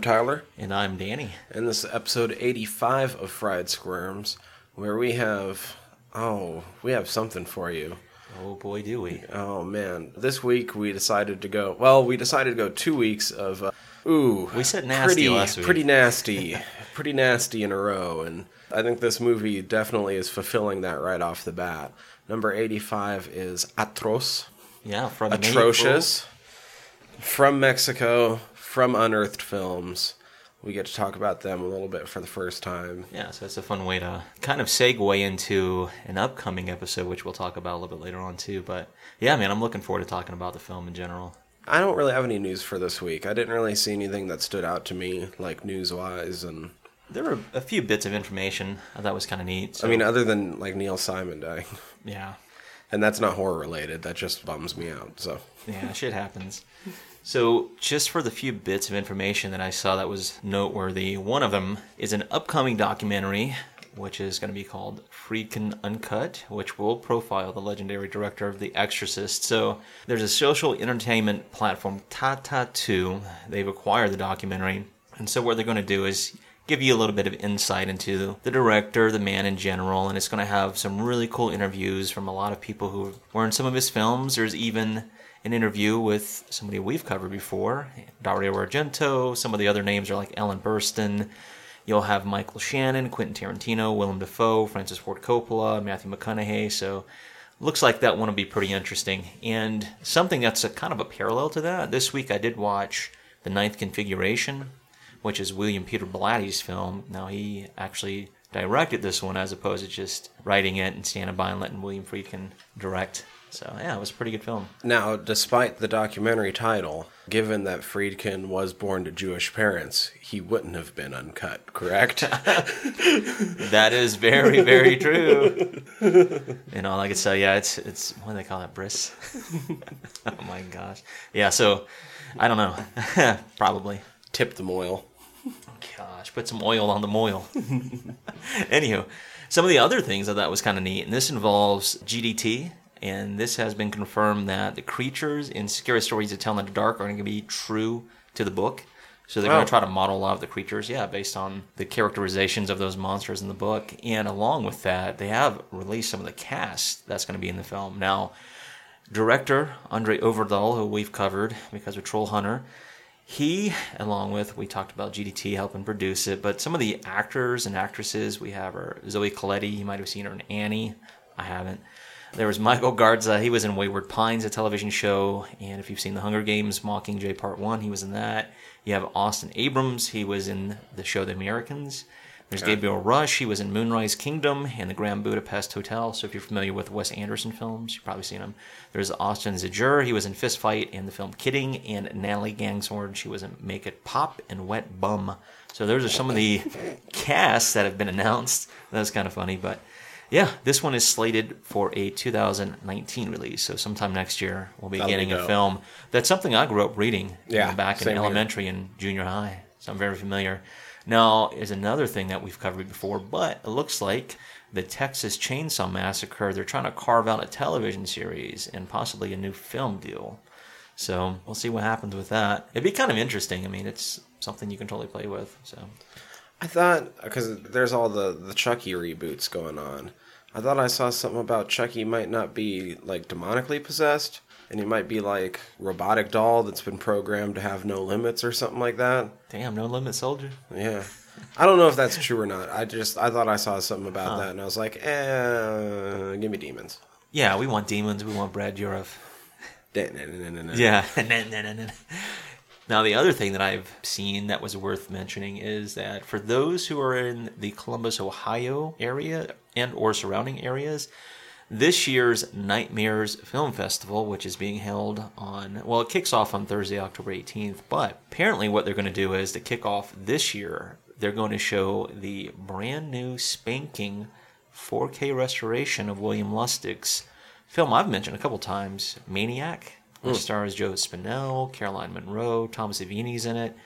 I'm Tyler, And I'm Danny. and this is episode 85 of Fried Squirms, where we have, oh, we have something for you. Oh boy, do we. Oh man, this week we decided to go. Well, we decided to go two weeks of, uh, ooh, We said nasty pretty, last week. pretty nasty, pretty nasty in a row, and I think this movie definitely is fulfilling that right off the bat. Number 85 is Atroz. Yeah, from atrocious from Mexico, from Unearthed Films. We get to talk about them a little bit for the first time. Yeah, so it's a fun way to kind of segue into an upcoming episode, which we'll talk about a little bit later on too. But yeah, man, I'm looking forward to talking about the film in general. I don't really have any news for this week. I didn't really see anything that stood out to me, like news wise, and There were a few bits of information I thought was kind of neat. So, I mean, other than like Neil Simon dying, yeah, and that's not horror related. That just bums me out. So yeah, shit happens. So, just for the few bits of information that I saw that was noteworthy, one of them is an upcoming documentary, which is going to be called Friedkin Uncut, which will profile the legendary director of The Exorcist. So, there's a social entertainment platform, Tata2. They've acquired the documentary. And so, what they're going to do is give you a little bit of insight into the director, the man in general, and it's going to have some really cool interviews from a lot of people who were in some of his films. There's even an interview with somebody we've covered before, Dario Argento. Some of the other names are like Ellen Burstyn. You'll have Michael Shannon, Quentin Tarantino, Willem Dafoe, Francis Ford Coppola, Matthew McConaughey. So looks like that one will be pretty interesting. And something that's a kind of a parallel to that. This week I did watch The Ninth Configuration, which is William Peter Blatty's film. Now he actually directed this one as opposed to just writing it and standing by and letting William Friedkin direct. So yeah, it was a pretty good film. now, despite the documentary title, given that Friedkin was born to Jewish parents, he wouldn't have been uncut. Correct? That is very, very true. and all I could say, yeah, it's it's what do they call that, bris? oh my gosh, yeah. So I don't know, probably. Tip the oil. Gosh, put some oil on the moil. Anywho, some of the other things I thought was kind of neat, and this involves GDT, and this has been confirmed that the creatures in Scary Stories to Tell in the Dark are going to be true to the book. So they're Wow. going to try to model a lot of the creatures, yeah, based on the characterizations of those monsters in the book. And along with that, they have released some of the cast that's going to be in the film. Now, director André Øvredal, who we've covered because of Troll Hunter, he, along with we talked about GDT helping produce it, but some of the actors and actresses we have are Zoe Colletti. You might have seen her in Annie. I haven't. There was Michael Garza. He was in Wayward Pines, a television show, and if you've seen The Hunger Games, Mockingjay Part One, he was in that. You have Austin Abrams. He was in the show The Americans. There's Gabriel Rush. He was in Moonrise Kingdom and the Grand Budapest Hotel. So if you're familiar with Wes Anderson films, you've probably seen him. There's Austin Zajur. He was in Fist Fight and the film Kidding. And Natalie Ganzhorn. She was in Make It Pop and Wet Bum. So those are some of the casts that have been announced. That's kind of funny, but yeah, this one is slated for a 2019 release. So sometime next year we'll be That'll be getting a film. That's something I grew up reading. Yeah, know, back in here. elementary and junior high. So I'm very familiar. Now, is another thing that we've covered before, but it looks like the Texas Chainsaw Massacre, they're trying to carve out a television series and possibly a new film deal. So we'll see what happens with that. It'd be kind of interesting. I mean, it's something you can totally play with. So I thought because there's all the the Chucky reboots going on. I thought I saw something about Chucky might not be like demonically possessed, and he might be like robotic doll that's been programmed to have no limits or something like that. damn, no limit soldier. Yeah, I don't know if that's true or not. I just I thought I saw something about that, and I was like, eh, give me demons. Yeah, we want demons. We want Brad Dourif. Yeah. Now, the other thing that I've seen that was worth mentioning is that for those who are in the Columbus, Ohio area and or surrounding areas, this year's Nightmares Film Festival, which is being held on, well, it kicks off on Thursday, October 18th, but apparently what they're going to do is to kick off this year, they're going to show the brand new spanking 4K restoration of William Lustig's film. I've mentioned a couple times, Maniac, which hmm. stars Joe Spinell, Caroline Munro, Tom Savini's in it.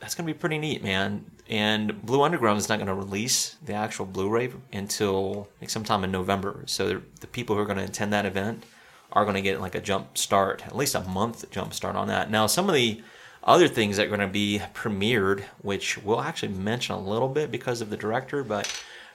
That's going to be pretty neat, man. And Blue Underground is not going to release the actual Blu-ray until like sometime in November. So the- the people who are going to attend that event are going to get like a jump start, at least a month jump start on that. Now, some of the Other things that are going to be premiered, which we'll actually mention a little bit because of the director, but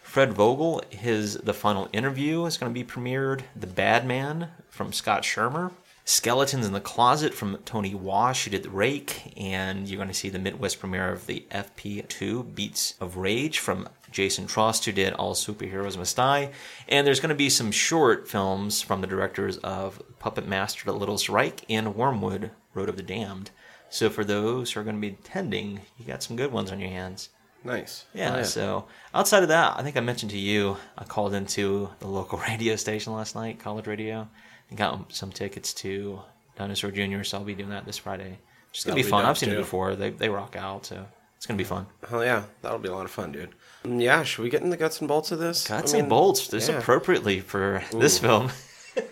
Fred Vogel, his The Final Interview is going to be premiered. The Bad Man from Scott Schirmer. Skeletons in the Closet from Tony Wash, who did The Rake, and you're going to see the Midwest premiere of the FP2 Beats of Rage from Jason Trost, who did All Superheroes Must Die. And there's going to be some short films from the directors of Puppet Master The Little Reich and Wyrmwood Road of the Damned. So for those who are going to be attending, you got some good ones on your hands. Nice. Yeah, Oh, so outside of that, I think I mentioned to you, I called into the local radio station last night, college radio, and got some tickets to Dinosaur Jr., so I'll be doing that this Friday. It's going to That'll be be fun. dope, I've seen it before. They, they rock out, so it's going to be fun. Hell yeah, that'll be a lot of fun, dude. Mm, Yeah, should we get in the guts and bolts of this? Guts I and bolts, this yeah. appropriately for this film.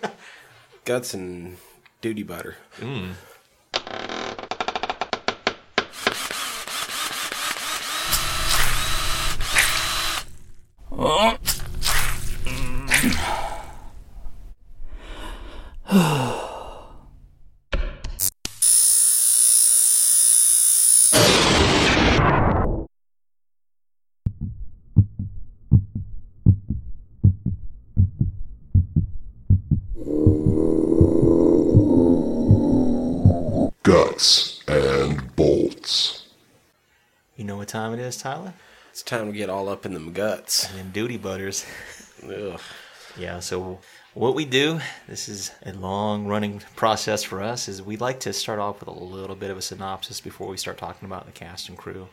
Guts and duty butter. Guts and bolts. You know what time it is, Tyler? It's time to get all up in them guts. And duty butters. Ugh. Yeah, so what we do, this is a long running process for us, is we like to start off with a little bit of a synopsis before we start talking about the cast and crew.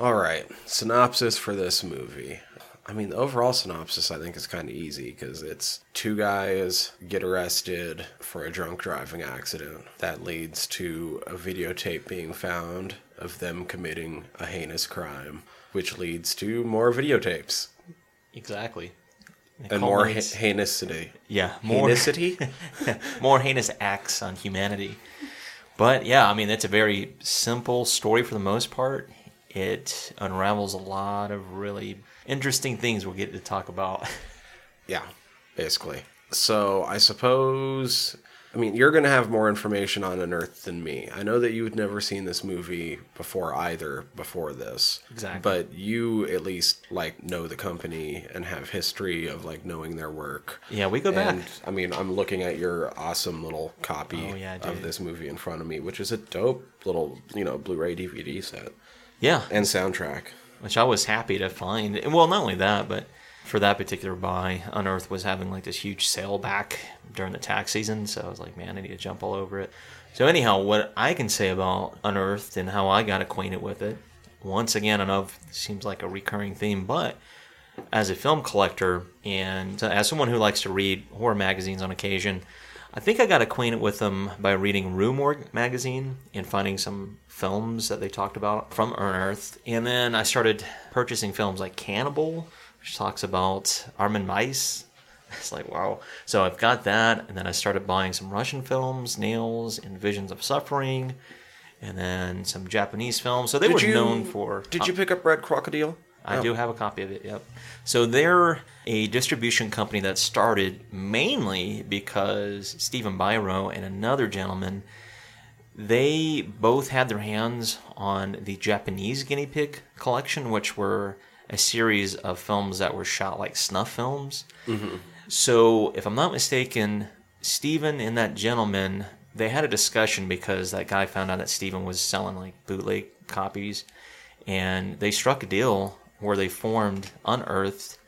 All right, synopsis for this movie. I mean, the overall synopsis I think is kind of easy because it's two guys get arrested for a drunk driving accident that leads to a videotape being found of them committing a heinous crime, which leads to more videotapes Exactly. It and more ha- heinousity. yeah, more Heinoucity? more heinous acts on humanity. But yeah, I mean, it's a very simple story for the most part. It unravels a lot of really interesting things we'll get to talk about. Yeah, basically. So I suppose, I mean, you're going to have more information on Unearthed than me. I know that you had never seen this movie before either, before this. Exactly. But you at least like know the company and have history of like knowing their work. Yeah, we go back. I mean, I'm looking at your awesome little copy Oh, yeah, of this movie in front of me, which is a dope little, you know, Blu-ray DVD set yeah, and soundtrack. Which I was happy to find. Well, not only that, but for that particular buy, Unearth was having like this huge sale back during the tax season. So I was like, man, I need to jump all over it. So anyhow, what I can say about Unearthed and how I got acquainted with it, once again, I know it seems like a recurring theme, but as a film collector and as someone who likes to read horror magazines on occasion, I think I got acquainted with them by reading Rue magazine and finding some films that they talked about from Unearthed. And then I started purchasing films like Cannibal, which talks about Armin Meiwes. It's like, wow. So I've got that. And then I started buying some Russian films, Nails and Visions of Suffering, and then some Japanese films. So they were known for. Did you pick up Red Krokodil? I Oh. do have a copy of it, yep. So they're a distribution company that started mainly because Stephen Biro and another gentleman, they both had their hands on the Japanese guinea pig collection, which were a series of films that were shot like snuff films. Mm-hmm. So, if I'm not mistaken, Stephen and that gentleman, they had a discussion because that guy found out that Stephen was selling like bootleg copies. And they struck a deal where they formed Unearthed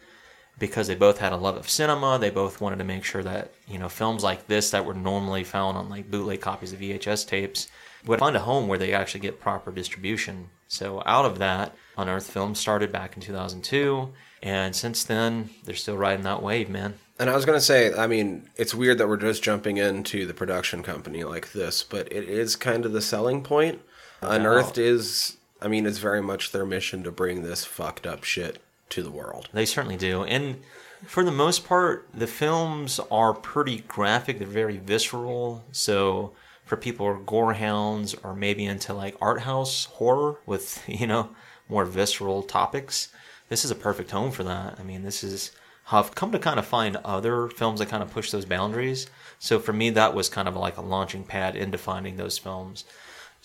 because they both had a love of cinema. They both wanted to make sure that, you know, films like this that were normally found on like bootleg copies of VHS tapes would find a home where they actually get proper distribution. So out of that, Unearthed Films started back in 2002. And since then, they're still riding that wave, man. And I was going to say, I mean, it's weird that we're just jumping into the production company like this, but it is kind of the selling point. Unearthed is, I mean, it's very much their mission to bring this fucked up shit to the world. They certainly do. And for the most part, the films are pretty graphic. They're very visceral. So for people who are gore hounds or maybe into like art house horror with, you know, more visceral topics, this is a perfect home for that. I mean, this is how I've come to kind of find other films that kind of push those boundaries. So for me, that was kind of like a launching pad into finding those films.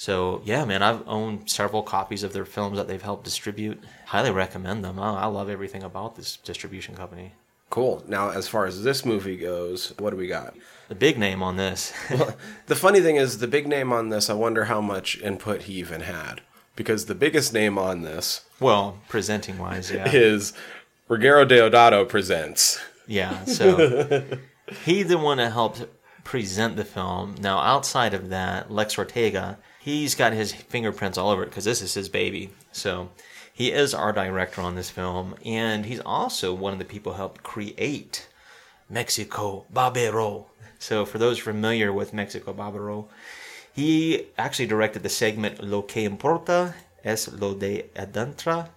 So yeah, man, I've owned several copies of their films that they've helped distribute. Highly recommend them. I, I love everything about this distribution company. Cool. Now, as far as this movie goes, what do we got? The big name on this, The funny thing is, the big name on this, I wonder how much input he even had. Because the biggest name on this well, presenting wise, yeah, is Ruggero Deodato Presents. yeah. So he's the one that helped present the film. Now, outside of that, Lex Ortega, he's got his fingerprints all over it because this is his baby. So he is our director on this film, and he's also one of the people who helped create Mexico Barbaro. So for those familiar with Mexico Barbaro, he actually directed the segment Lo que importa es lo de adentro,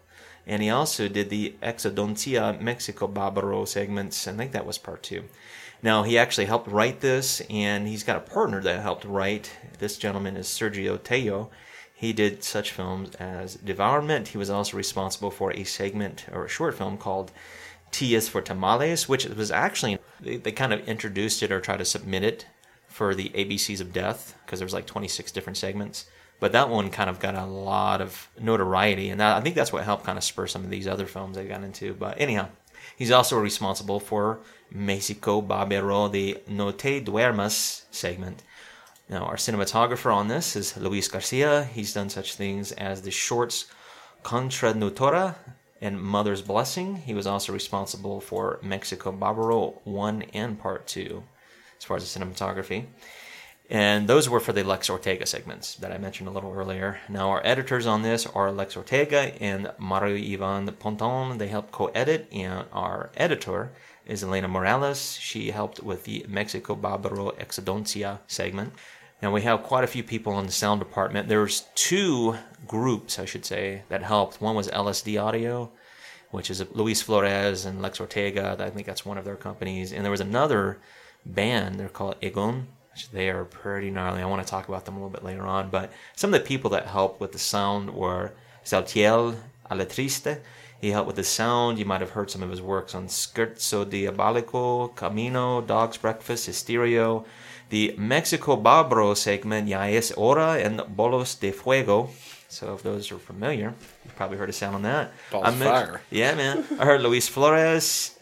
and he also did the Exodoncia Mexico Barbaro segments. I think that was part two. Now, he actually helped write this, and he's got a partner that helped write. This gentleman is Sergio Tello. He did such films as Devourment. He was also responsible for a segment or a short film called T is for Tamales, which was actually, they, they kind of introduced it or tried to submit it for the ABCs of Death because there was like 26 different segments. But that one kind of got a lot of notoriety, and that, I think that's what helped kind of spur some of these other films they got into. But anyhow, he's also responsible for Mexico Barbaro, the No Te Duermas segment. Now, our cinematographer on this is Luis Garcia. He's done such things as the shorts Contra Nutora and Mother's Blessing. He was also responsible for Mexico Barbaro 1 and Part 2, as far as the cinematography. And those were for the Lex Ortega segments that I mentioned a little earlier. Now, our editors on this are Lex Ortega and Mario Ivan Ponton. They helped co edit, and our editor is Elena Morales. She helped with the Mexico Barbaro Exodoncia segment. And we have quite a few people in the sound department. There's two groups, I should say, that helped. One was LSD Audio, which is Luis Flores and Lex Ortega. I think that's one of their companies. And there was another band, they're called Egon. They are pretty gnarly. I want to talk about them a little bit later on. But some of the people that helped with the sound were Saltiel Aletriste. He helped with the sound. You might have heard some of his works on Scherzo Diabolico, Camino, Dog's Breakfast, Hysterio, the Mexico Barbaro segment, Ya es Hora, and Bolos de Fuego. So if those are familiar, you've probably heard a sound on that. Balls I fire. Yeah, man. I heard Luis Flores.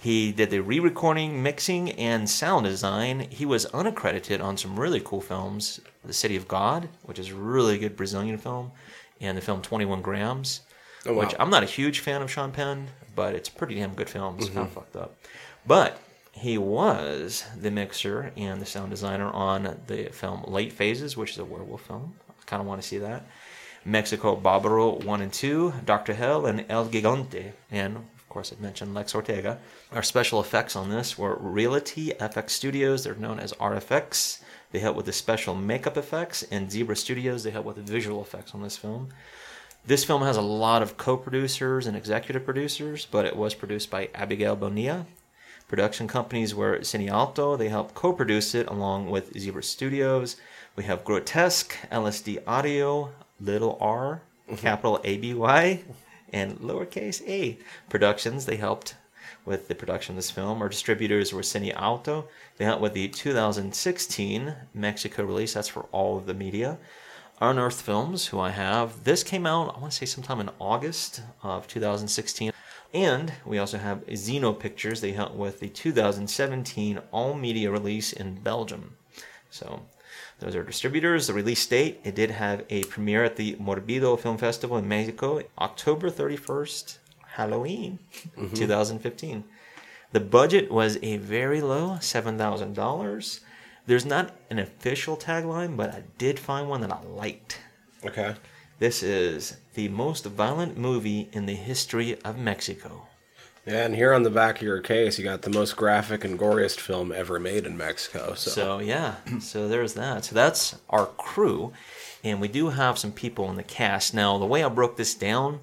He did the re-recording, mixing, and sound design. He was unaccredited on some really cool films. The City of God, which is a really good Brazilian film, and the film 21 Grams, Oh, which wow. I'm not a huge fan of Sean Penn, but it's a pretty damn good film. It's kind of mm-hmm. fucked up. But he was the mixer and the sound designer on the film Late Phases, which is a werewolf film. I kind of want to see that. Mexico Barbaro 1 and 2, Dr. Hell, and El Gigante. And, of course, I mentioned Lex Ortega. Our special effects on this were Reality FX Studios. They're known as RFX. They help with the special makeup effects. And Zebra Studios, they help with the visual effects on this film. This film has a lot of co producers and executive producers, but it was produced by Abigail Bonilla. Production companies were Cine Alto, they helped co produce it along with Zebra Studios. We have Grotesque, LSD Audio, Little R, mm-hmm. capital A B Y, and lowercase a productions. They helped with the production of this film. Our distributors were Cine Alto. They helped with the 2016 Mexico release. That's for all of the media. Unearthed Films, who I have. This came out, I want to say sometime in August of 2016. And we also have Xeno Pictures. They helped with the 2017 all media release in Belgium. So those are distributors. The release date, it did have a premiere at the Morbido Film Festival in Mexico, October 31st, Halloween mm-hmm. 2015. The budget was a very low $7,000. There's not an official tagline, but I did find one that I liked. Okay. This is the most violent movie in the history of Mexico. Yeah, and here on the back of your case, you got the most graphic and goriest film ever made in Mexico. So, So yeah, so there's that. So that's our crew, and we do have some people in the cast. Now the way I broke this down,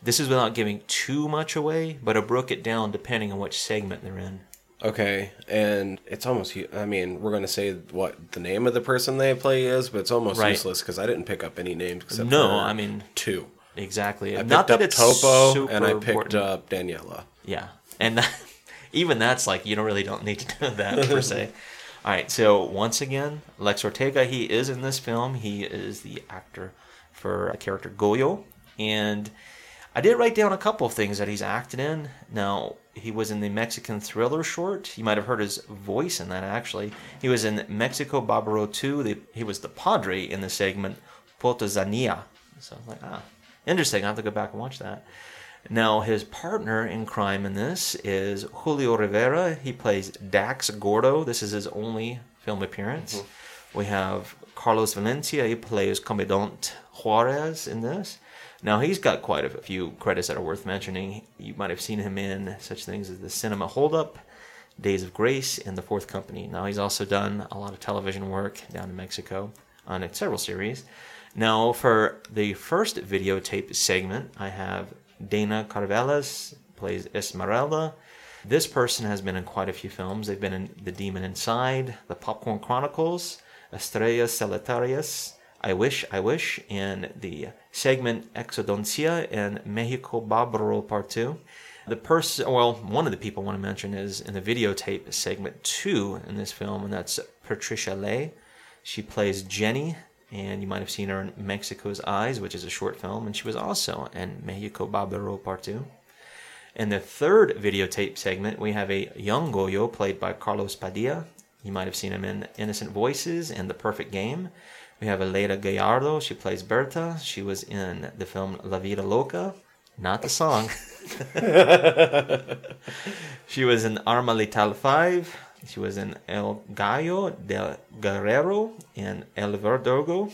this is without giving too much away, but I broke it down depending on which segment they're in. Okay, and it's almost. I mean, we're going to say what the name of the person they play is, but it's almost Right. useless because I didn't pick up any names except No, for I mean two. exactly. I picked Not that up it's Topo and I picked important. up Daniela. Yeah, and that, even that's like you don't really don't need to know that per se. All right, so once again, Lex Ortega, he is in this film. He is the actor for a character Goyo. And I did write down a couple of things that he's acted in. Now, he was in the Mexican thriller short. You might have heard his voice in that, actually. He was in Mexico Barbaro 2. The, he was the padre in the segment Potosania. So I'm like, ah, interesting. I have to go back and watch that. Now, his partner in crime in this is Julio Rivera. He plays Dax Gordo. This is his only film appearance. We have Carlos Valencia. He plays Commandant Juarez in this. Now, he's got quite a few credits that are worth mentioning. You might have seen him in such things as The Cinema Holdup, Days of Grace, and The Fourth Company. Now, he's also done a lot of television work down in Mexico on several series. Now, for the first videotape segment, I have Dana Carvelas plays Esmeralda. This person has been in quite a few films. They've been in The Demon Inside, The Popcorn Chronicles, Estrellas Solitarias, I Wish, I Wish, and the segment Exodoncia in Mexico Barbaro Part 2. The person, well, one of the people I want to mention is in the videotape segment 2 in this film, and that's Patricia Lay. She plays Jenny, and you might have seen her in Mexico's Eyes, which is a short film, and she was also in Mexico Barbaro Part 2. In the third videotape segment, we have a young Goyo played by Carlos Padilla. You might have seen him in Innocent Voices and The Perfect Game. We have Aleida Gallardo. She plays Berta. She was in the film La Vida Loca, not the song. she was in Arma Letal 5. She was in El Gallo del Guerrero and El Verdugo.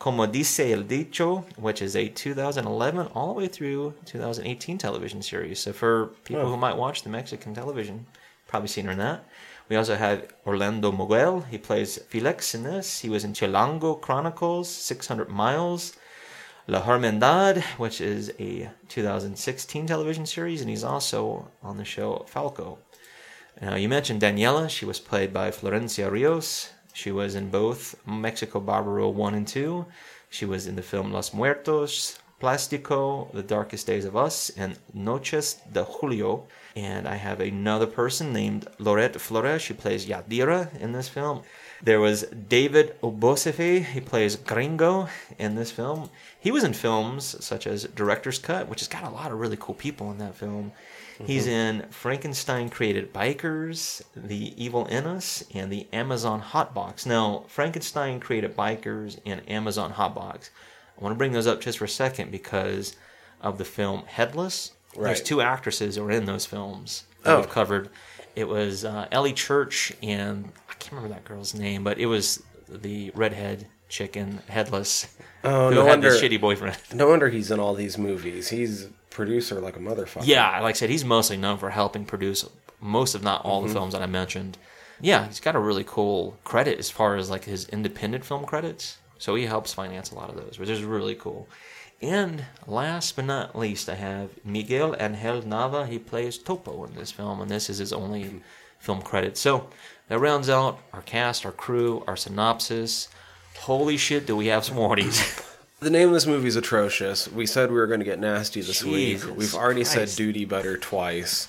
Como dice el dicho, which is a 2011 all the way through 2018 television series. So for people Oh. who might watch the Mexican television, probably seen her in that. We also have Orlando Miguel. He plays Felix in this. He was in Chilango Chronicles, 600 Miles, La Hermandad, which is a 2016 television series, and he's also on the show Falco. Now, you mentioned Daniela. She was played by Florencia Rios. She was in both Mexico Barbaro 1 and 2. She was in the film Los Muertos, Plastico, The Darkest Days of Us, and Noches de Julio. And I have another person named Lorette Flores. She plays Yadira in this film. There was David Obosefe. He plays Gringo in this film. He was in films such as Director's Cut, which has got a lot of really cool people in that film. He's mm-hmm. in Frankenstein Created Bikers, The Evil in Us, and the Amazon Hotbox. Now, Frankenstein Created Bikers and Amazon Hotbox. I want to bring those up just for a second because of the film Headless. There's two actresses who are in those films that Oh. we've covered. It was uh, Ellie Church and I can't remember that girl's name, but it was the redhead chicken Headless Oh, who no had wonder. the shitty boyfriend. No wonder he's in all these movies. He's producer like a motherfucker. Yeah, like I said, he's mostly known for helping produce most, if not all, the films that I mentioned. Yeah, he's got a really cool credit as far as like his independent film credits. So he helps finance a lot of those, which is really cool. And last but not least, I have Miguel Angel Nava. He plays Topo in this film, and this is his only film credit. So that rounds out our cast, our crew, our synopsis. Holy shit, do we have some warnings? The name of this movie is atrocious. We said we were going to get nasty this Jesus week. We've already Christ. said duty butter twice.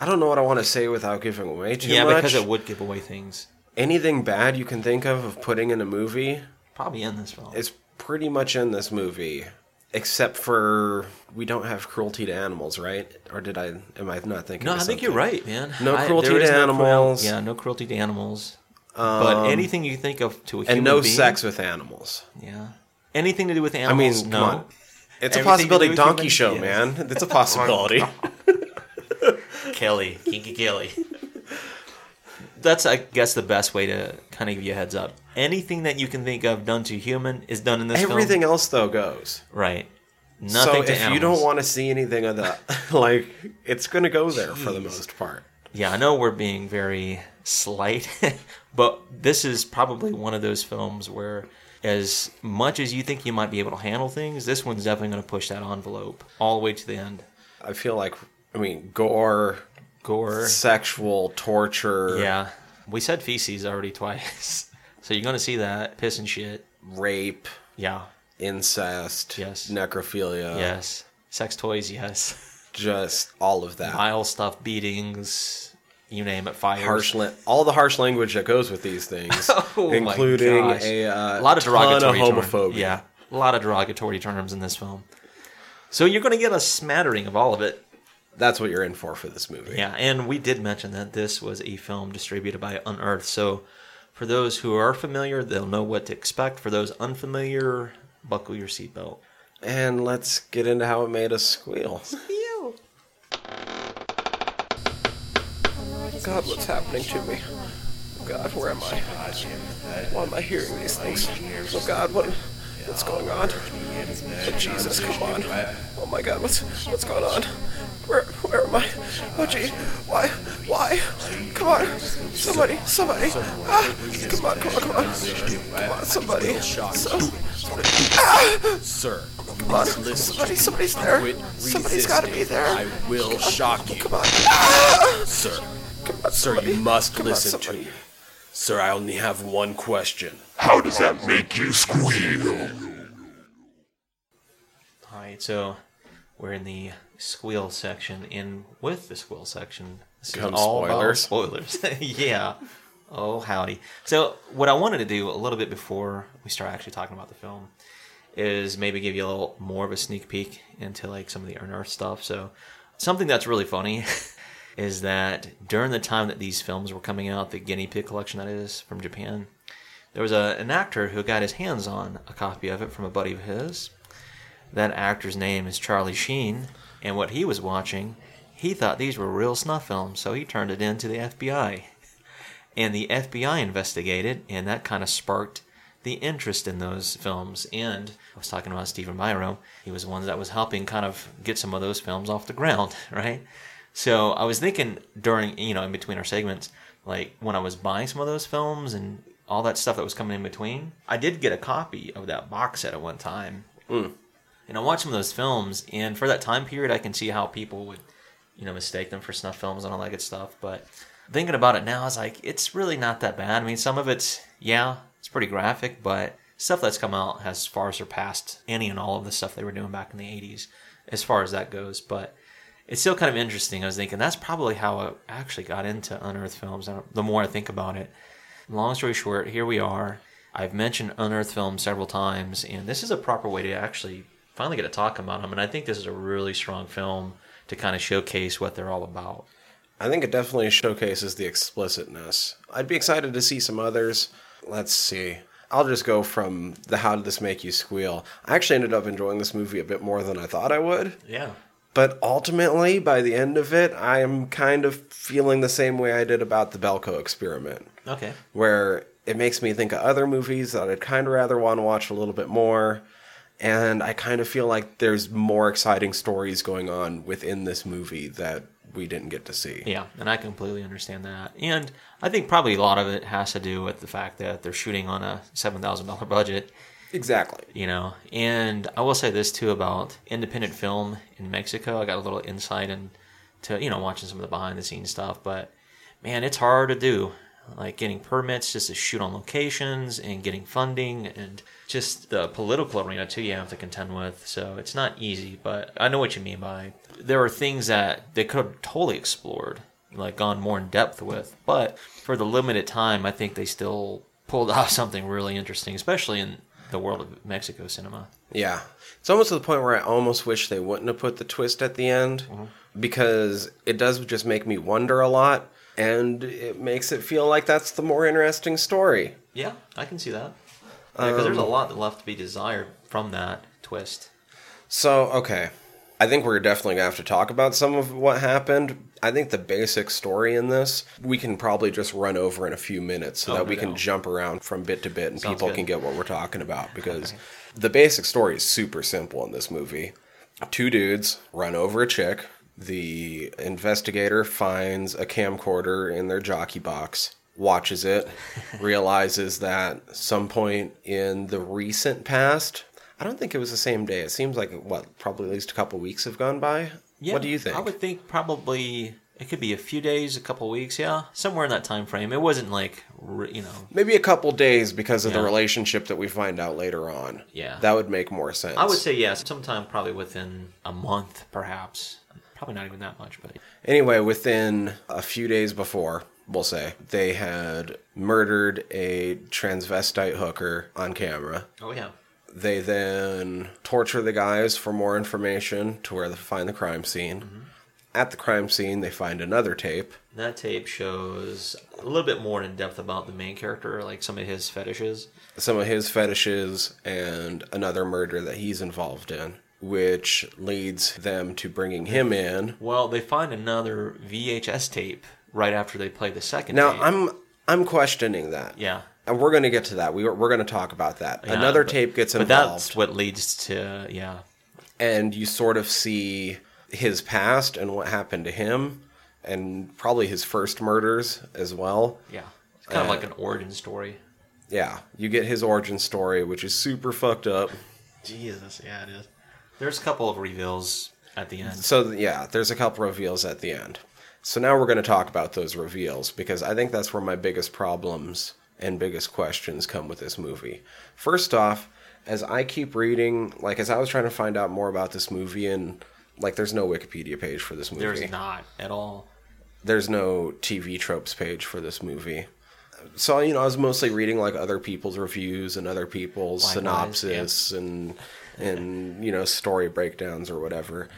I don't know what I want to say without giving away too yeah, much. because it would give away things. Anything bad you can think of of putting in a movie Probably in this film. It's pretty much in this movie, except for we don't have cruelty to animals, right? Or did I? Am I not thinking? No, of I think you're right, man. No I- cruelty there is to no cruel- animals. yeah, no cruelty to animals. but um, anything you think of to a human and no being, sex with animals. Yeah, anything to do with animals. I mean, no. come on. It's a Everything to possibility. Donkey show, man. It's a possibility. Kelly, Kinky Kelly. That's, I guess, the best way to kind of give you a heads up. Anything that you can think of done to human is done in this film. Everything else though goes. right? Nothing so to if animals. you don't want to see anything of that, like it's gonna go there for the most part. Yeah, I know we're being very slight, but this is probably one of those films where, as much as you think you might be able to handle things, this one's definitely going to push that envelope all the way to the end. I feel like, I mean, gore, Gore. sexual torture, Yeah. We said feces already twice. so you're going to see that. Piss and shit. rape, Yeah. incest, Yes. necrophilia, Yes. Sex toys, yes. just all of that. Vile stuff, beatings. you name it, fires. harsh, la- all the harsh language that goes with these things, Oh including a, uh, a lot of derogatory terms. homophobia. Yeah, a lot of derogatory terms in this film. So you're going to get a smattering of all of it. That's what you're in for for this movie. Yeah, and we did mention that this was a film distributed by Unearth. So for those who are familiar, they'll know what to expect. For those unfamiliar, buckle your seatbelt. And let's get into how it made us squeal. God, what's happening to me? God, where am I? Why am I hearing these things? Oh God, what, what's going on? Oh, Jesus, come on! Oh my God, what's what's going on? Where where am I? Oh gee, why why? Come on, somebody, somebody! Ah, come on, come on, come on! Come on, somebody! So, Sir, come on, somebody, somebody's there! quit Somebody's got to be resisting. there! I will shock you. Come on! Ah! Sir, Come on, sir, you must Come on, listen to me. Sir, I only have one question. How does that make you squeal? All right, so we're in the squeal section, in with the squeal section, this Come is all spoilers. spoilers. yeah. Oh howdy. So what I wanted to do a little bit before we start actually talking about the film is maybe give you a little more of a sneak peek into like some of the unearthed stuff. So something that's really funny is that during the time that these films were coming out, the guinea pig collection that is from Japan, there was a, an actor who got his hands on a copy of it from a buddy of his. That actor's name is Charlie Sheen, and what he was watching, he thought these were real snuff films, so he turned it in to the FBI. And the FBI investigated, and that kind of sparked the interest in those films. And I was talking about Stephen Biro. He was one that was helping kind of get some of those films off the ground, right? So I was thinking during, you know, in between our segments, like when I was buying some of those films and all that stuff that was coming in between, I did get a copy of that box set at one time. Hmm. And I watched some of those films, and for that time period, I can see how people would, you know, mistake them for snuff films and all that good stuff. But thinking about it now, I was like, it's really not that bad. I mean, some of it's, yeah, it's pretty graphic, but stuff that's come out has far surpassed any and all of the stuff they were doing back in the 80s as far as that goes. But it's still kind of interesting. I was thinking that's probably how I actually got into unearthed films. The more I think about it, long story short, here we are. I've mentioned unearthed films several times, and this is a proper way to actually finally get to talk about them. And I think this is a really strong film to kind of showcase what they're all about. I think it definitely showcases the explicitness. I'd be excited to see some others. Let's see. I'll just go from the how did this make you squeal. I actually ended up enjoying this movie a bit more than I thought I would. Yeah. But ultimately, by the end of it, I am kind of feeling the same way I did about the Belko experiment, Okay. where it makes me think of other movies that I'd kind of rather want to watch a little bit more. And I kind of feel like there's more exciting stories going on within this movie that we didn't get to see. Yeah, and I completely understand that. And I think probably a lot of it has to do with the fact that they're shooting on a $7,000 budget. Exactly. you know and i will say this too about independent film in mexico i got a little insight into you know watching some of the behind the scenes stuff but man it's hard to do like getting permits just to shoot on locations and getting funding and just the political arena too you have to contend with so it's not easy but i know what you mean by there are things that they could have totally explored like gone more in depth with but for the limited time i think they still pulled off something really interesting especially in the world of Mexico cinema. Yeah. It's almost to the point where I almost wish they wouldn't have put the twist at the end mm-hmm. because it does just make me wonder a lot and it makes it feel like that's the more interesting story. Yeah, I can see that. Because there's a um, lot left to be desired from that twist. So, okay. I think we're definitely going to have to talk about some of what happened. I think the basic story in this, we can probably just run over in a few minutes so Oh, that no we can doubt. jump around from bit to bit and Sounds people good. can get what we're talking about because the basic story is super simple in this movie. Two dudes run over a chick. The investigator finds a camcorder in their jockey box, watches it, realizes that some point in the recent past, I don't think it was the same day. It seems like what, probably at least a couple weeks have gone by. what do you think? I would think probably it could be a few days, a couple weeks, yeah, somewhere in that time frame. It wasn't like you know, Maybe a couple days because of the relationship that we find out later on. Yeah. That would make more sense. I would say yes, sometime probably within a month, perhaps, Probably not even that much, but Anyway, within a few days before, we'll say, they had murdered a transvestite hooker on camera. oh yeah, They then torture the guys for more information to where they find the crime scene. Mm-hmm. At the crime scene, they find another tape. that tape shows a little bit more in depth about the main character, like some of his fetishes. some of his fetishes and another murder that he's involved in, which leads them to bringing him in. Well, they find another VHS tape right after they play the second. Now, tape. I'm I'm questioning that. yeah. And we're going to get to that. We, we're going to talk about that. Yeah, Another but- tape gets But involved, that's what leads to yeah. and you sort of see his past and what happened to him, and probably his first murders as well. Yeah. It's kind of Uh, like an origin story. Yeah, you get his origin story, which is super fucked up. Jesus, yeah, it is. There's a couple of reveals at the end. So yeah, there's a couple reveals at the end. So now we're going to talk about those reveals because I think that's where my biggest problems and biggest questions come with this movie. First off, as I keep reading, like as I was trying to find out more about this movie and like there's no Wikipedia page for this movie. There's not at all. There's no TV tropes page for this movie. So you know, I was mostly reading like other people's reviews and other people's Likewise, synopsis and and you know story breakdowns or whatever.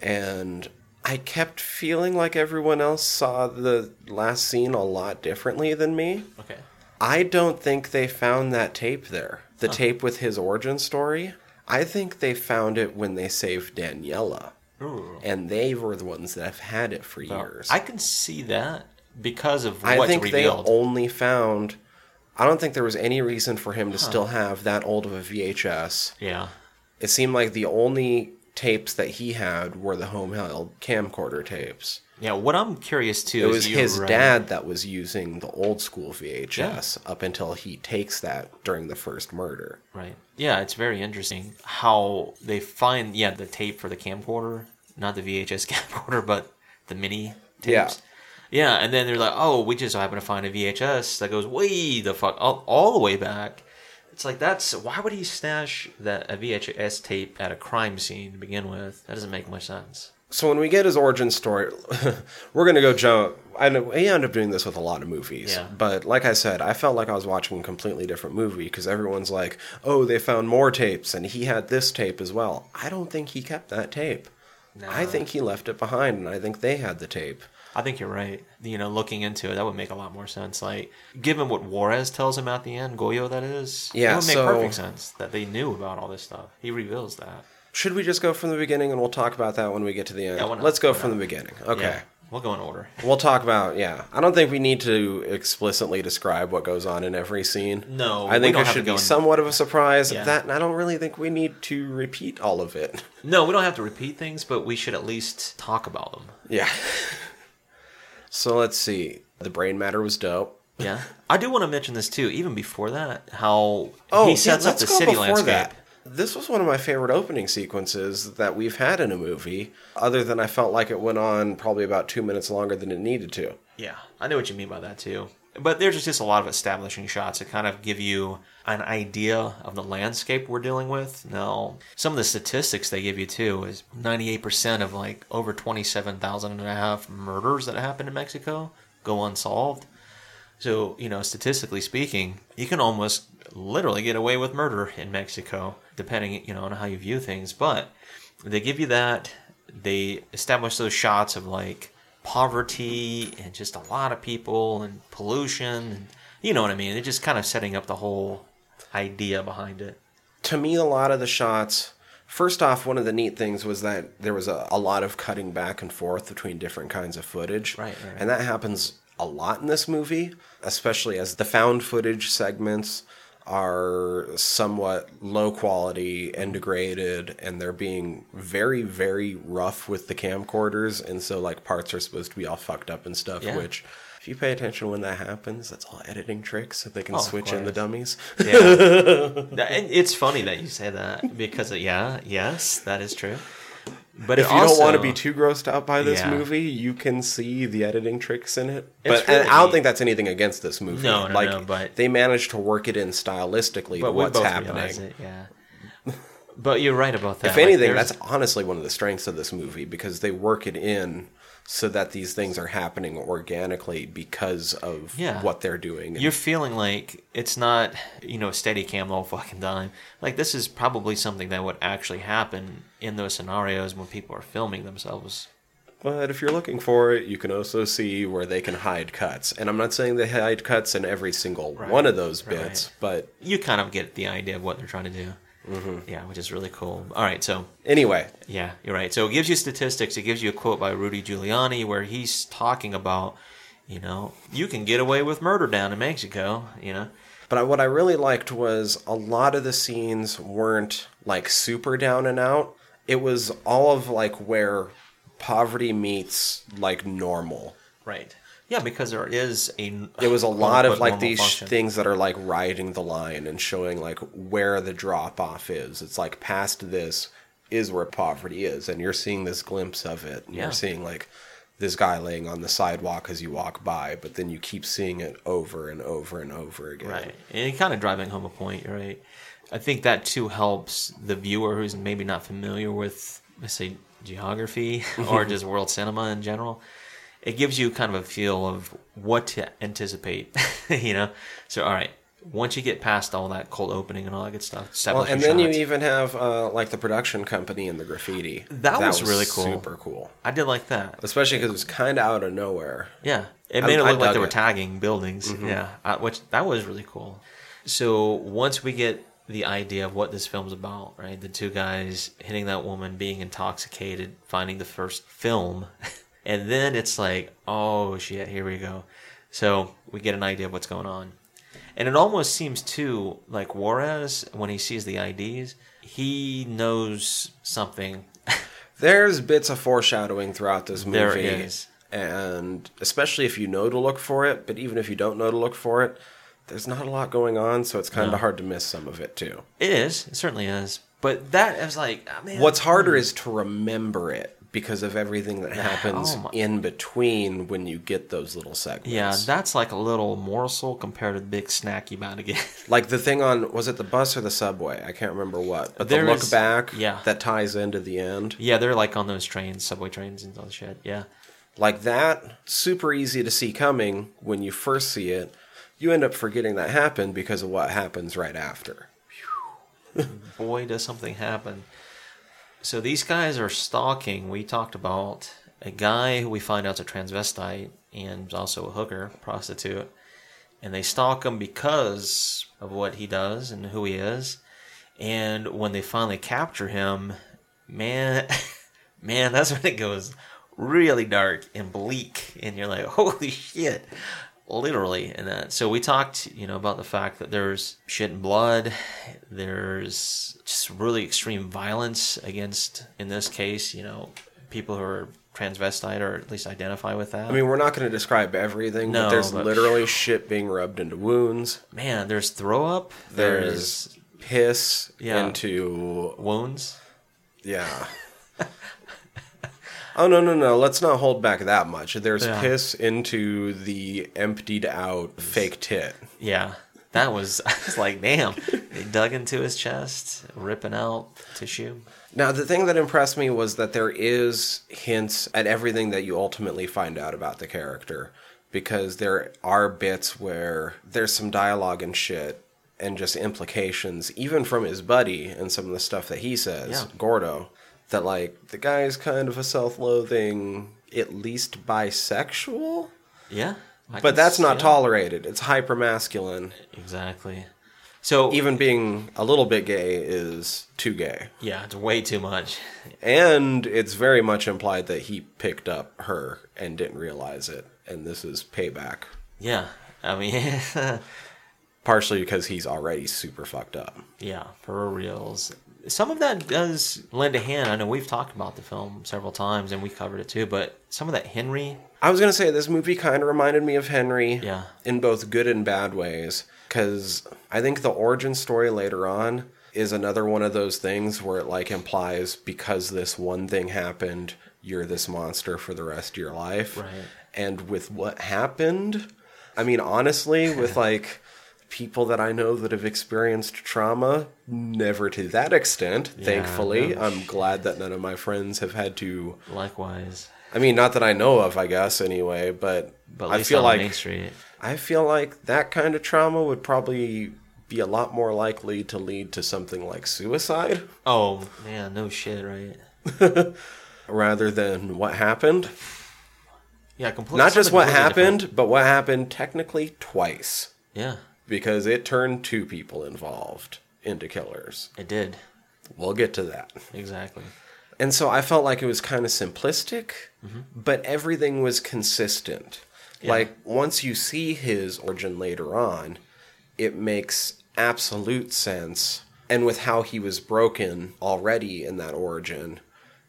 And I kept feeling like everyone else saw the last scene a lot differently than me. Okay. I don't think they found that tape there. The tape with his origin story. I think they found it when they saved Daniela. Ooh. And they were the ones that have had it for years. I can see that because of what's I think revealed. they only found. I don't think there was any reason for him to still have that old of a VHS. yeah. It seemed like the only tapes that he had were the home held camcorder tapes. Yeah, what I'm curious too It is was his right. Uh, dad that was using the old school VHS up until he takes that during the first murder. Right. Yeah, it's very interesting how they find yeah the tape for the camcorder, not the VHS camcorder, but the mini Yeah. tapes. Yeah, and then they're like, oh, we just happen to find a VHS that goes way the fuck all, all the way back. It's like that's why would he stash that a VHS tape at a crime scene to begin with? That doesn't make much sense. So when we get his origin story, we're gonna go jump. I know he ended up doing this with a lot of movies, Yeah. but like I said, I felt like I was watching a completely different movie because everyone's like, "Oh, they found more tapes, and he had this tape as well." I don't think he kept that tape. I think he left it behind, and I think they had the tape. I think you're right. You know, looking into it, that would make a lot more sense. Like, given what Juarez tells him at the end, Goyo, that is, Yeah, it would make so- perfect sense that they knew about all this stuff. He reveals that. Should we just go from the beginning, and we'll talk about that when we get to the end? Yeah. Let's go from the beginning. Okay. Yeah, we'll go in order. We'll talk about yeah. I don't think we need to explicitly describe what goes on in every scene. No, I think it should go be somewhat of a surprise. Yeah. That and I don't really think we need to repeat all of it. No, we don't have to repeat things, but we should at least talk about them. Yeah. so let's see. The brain matter was dope. Yeah, I do want to mention this too. Even before that, how Oh, he sets yeah, up the city landscape. that. This was one of my favorite opening sequences that we've had in a movie. Other than I felt like it went on probably about two minutes longer than it needed to. Yeah, I know what you mean by that too. But there's just a lot of establishing shots that kind of give you an idea of the landscape we're dealing with. Now, some of the statistics they give you too is 98% of like over 27,000 and a half murders that happen in Mexico go unsolved. So, you know, statistically speaking, you can almost literally get away with murder in Mexico, depending, you know, on how you view things. But they give you that. They establish those shots of like poverty and just a lot of people and pollution. And, you know what I mean? They're just kind of setting up the whole idea behind it. to me, a lot of the shots. First off, one of the neat things was that there was a, a lot of cutting back and forth between different kinds of footage. Right, right, right. And that happens a lot in this movie, especially as the found footage segments are somewhat low quality and degraded and they're being very very rough with the camcorders and so like parts are supposed to be all fucked up and stuff Yeah. which if you pay attention when that happens that's all editing tricks so they can Oh, switch in the dummies Yeah. And it's funny that you say that because, yeah, yes, that is true. But if it you don't want to be too grossed out by this Yeah. movie, you can see the editing tricks in it. It's But and really I don't think that's anything against this movie. No, no, like, no, but- they managed to work it in stylistically to but we what's both happening. realize it, yeah. But you're right about that. If Like, anything, there's- that's honestly one of the strengths of this movie because they work it in so that these things are happening organically because of Yeah. what they're doing. you're feeling like it's not you know steady cam whole fucking time. Like this is probably something that would actually happen in those scenarios when people are filming themselves. But if you're looking for it, you can also see where they can hide cuts. And I'm not saying they hide cuts in every single one of those right. bits, but You kind of get the idea of what they're trying to do. Mm-hmm. Yeah, which is really cool. All right, so anyway, Yeah, you're right. So it gives you statistics. It gives you a quote by Rudy Giuliani where he's talking about, you know, you can get away with murder down in Mexico, you know. But what I really liked was a lot of the scenes weren't like super down and out. It was all of like where poverty meets like normal. Right. Yeah, because there is a. It was a lot of like these function. things that are like riding the line and showing like where the drop off is. It's like past this is where poverty is, and you're seeing this glimpse of it. And Yeah. You're seeing like this guy laying on the sidewalk as you walk by, but then you keep seeing it over and over and over again. Right. And kind of driving home a point, right. I think that too helps the viewer who's maybe not familiar with, let's say, geography or just world cinema in general. It gives you kind of a feel of what to anticipate, you know? So, all right, once you get past all that cold opening and all that good stuff, Well, and then you even have uh, like the production company and the graffiti. That was really cool. Super cool, I did like that. especially because it was kind of out of nowhere. Yeah, it I- made it look like they were it. Mm-hmm. tagging buildings. Yeah, uh, which that was really cool. So once we get the idea of what this film's about, right? The two guys hitting that woman, being intoxicated, finding the first film, and then it's like, oh shit, here we go. So we get an idea of what's going on. And it almost seems too like Juarez when he sees the IDs, he knows something. There's bits of foreshadowing throughout this movie. There is. And especially if you know to look for it, but even if you don't know to look for it, there's not a lot going on, so it's kind of No. hard to miss some of it too. It is, it certainly is. But that is like, oh, man, What's harder hmm. is to remember it because of everything that oh happens Oh in between when you get those little segments. Yeah, that's like a little morsel compared to the big snack you about to get. like the thing on was it the bus or the subway? I can't remember what. But There the look is- back yeah. that ties into the end. yeah, they're like on those trains, subway trains and all that shit. Yeah. Like that, super easy to see coming when you first see it. You end up forgetting that happened because of what happens right after. Boy, does something happen. So these guys are stalking. We talked about a guy who we find out is a transvestite and also a hooker, prostitute. And they stalk him because of what he does and who he is. And when they finally capture him, man, man, that's when it goes really dark and bleak. And you're like, holy shit. Literally in that. So we talked, you know, about the fact that there's shit and blood. There's just really extreme violence against, in this case, you know, people who are transvestite or at least identify with that. I mean, we're not going to describe everything, No, but there's but- literally shit being rubbed into wounds. man, there's throw up. There's There's piss Yeah. into wounds. yeah. oh no no no! Let's not hold back that much. There's Yeah. piss into the emptied out fake tit. Yeah, that was. I was like, damn. They dug into his chest, ripping out tissue. Now, the thing that impressed me was that there is hints at everything that you ultimately find out about the character. Because there are bits where there's some dialogue and shit and just implications, even from his buddy and some of the stuff that he says, Yeah. Gordo, that like the guy's kind of a self loathing, at least bisexual. Yeah, I But that's not tolerated. It's hyper masculine. Exactly. So Even being a little bit gay is too gay. yeah, it's way too much. And it's very much implied that he picked up her and didn't realize it. And this is payback. Yeah, I mean, Partially because he's already super fucked up. yeah, for reals. Some of that does lend a hand. I know we've talked about the film several times and we covered it too, but some of that Henry, I was going to say this movie kind of reminded me of Henry Yeah. in both good and bad ways. Because I think the origin story later on is another one of those things where it like implies because this one thing happened, you're this monster for the rest of your life. Right. And with what happened, I mean, honestly, with like people that I know that have experienced trauma, never to that extent, thankfully. no. I'm glad that none of my friends have had to. Likewise, I mean, not that I know of, I guess, anyway, but, but at I least feel on like Main Street. I feel like that kind of trauma would probably be a lot more likely to lead to something like suicide Oh man, no shit, right? rather than what happened. Yeah, completely. Not just what happened, different. but what happened technically twice Yeah, because it turned two people involved into killers. it did We'll get to that. exactly. And so I felt like it was kind of simplistic, Mm-hmm. but everything was consistent. Yeah. Like once you see his origin later on, it makes absolute sense. And with how he was broken already in that origin,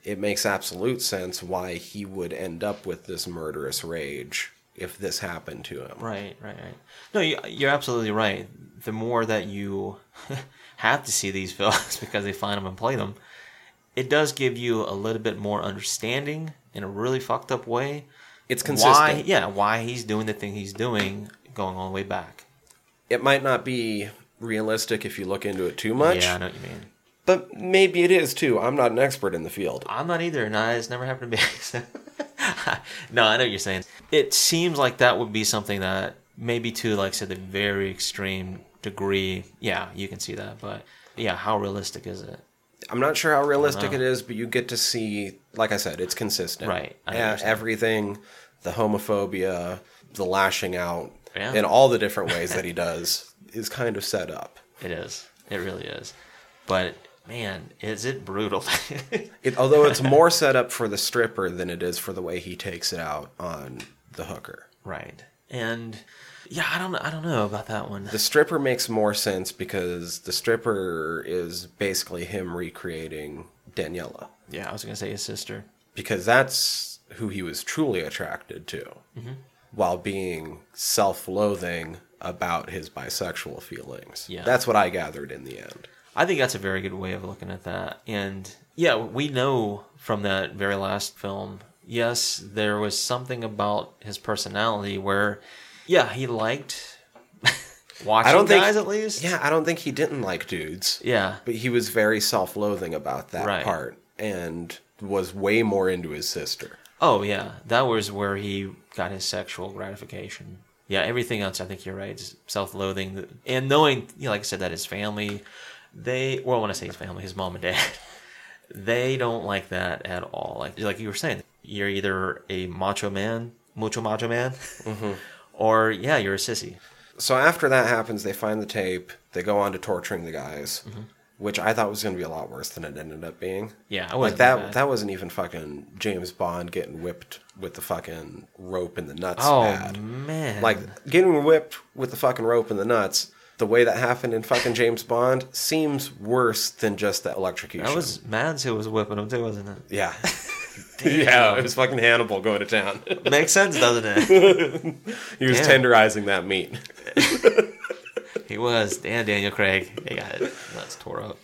it makes absolute sense why he would end up with this murderous rage if this happened to him. Right, right, right. No, you, you're absolutely right. The more that you have to see these films because they find them and play them, it does give you a little bit more understanding in a really fucked up way. It's consistent. Why, yeah, why he's doing the thing he's doing going all the way back. It might not be realistic if you look into it too much, Yeah, I know what you mean. but maybe it is too. I'm not an expert in the field. I'm not either, and I, it's never happened to me. no, I know what you're saying. It seems like that would be something that maybe to like I said the very extreme degree. Yeah, you can see that, but yeah, how realistic is it? I'm not sure how realistic it is, but you get to see, like I said, it's consistent. Right, Yeah, everything, the homophobia, the lashing out, Yeah. in all the different ways that he does is kind of set up. It is. It really is. But man, is it brutal? It, although it's more set up for the stripper than it is for the way he takes it out on the hooker. right. And yeah, I don't. I don't know about that one. The stripper makes more sense because the stripper is basically him recreating Daniela. Yeah, I was gonna say his sister. because that's who he was truly attracted to Mm-hmm. while being self-loathing about his bisexual feelings Yeah. that's what i gathered in the end I think that's a very good way of looking at that. And yeah, we know from that very last film, yes, there was something about his personality where, yeah, he liked watching i don't think guys at least. yeah i don't think he didn't like dudes Yeah. but he was very self-loathing about that Right. part and was way more into his sister Oh yeah, that was where he got his sexual gratification. Yeah, everything else, I think you're right. is Self-loathing and knowing, you know, like I said, that his family, they well, when I say his family, his mom and dad, they don't like that at all. Like like you were saying, you're either a macho man, mucho macho man, or yeah, you're a sissy. so after that happens they find the tape they go on to torturing the guys Mm-hmm. which i thought was going to be a lot worse than it ended up being Yeah, I like that bad. that wasn't even fucking james bond getting whipped with the fucking rope in the nuts Oh bad. man, Like getting whipped with the fucking rope in the nuts, the way that happened in fucking James Bond seems worse than just the electrocution. that was Mads who was whipping him too, wasn't it? yeah. yeah, it was fucking Hannibal going to town. Makes sense, doesn't it? he was Damn. tenderizing that meat. he was. Damn, Daniel Craig. He got it. Nuts tore up.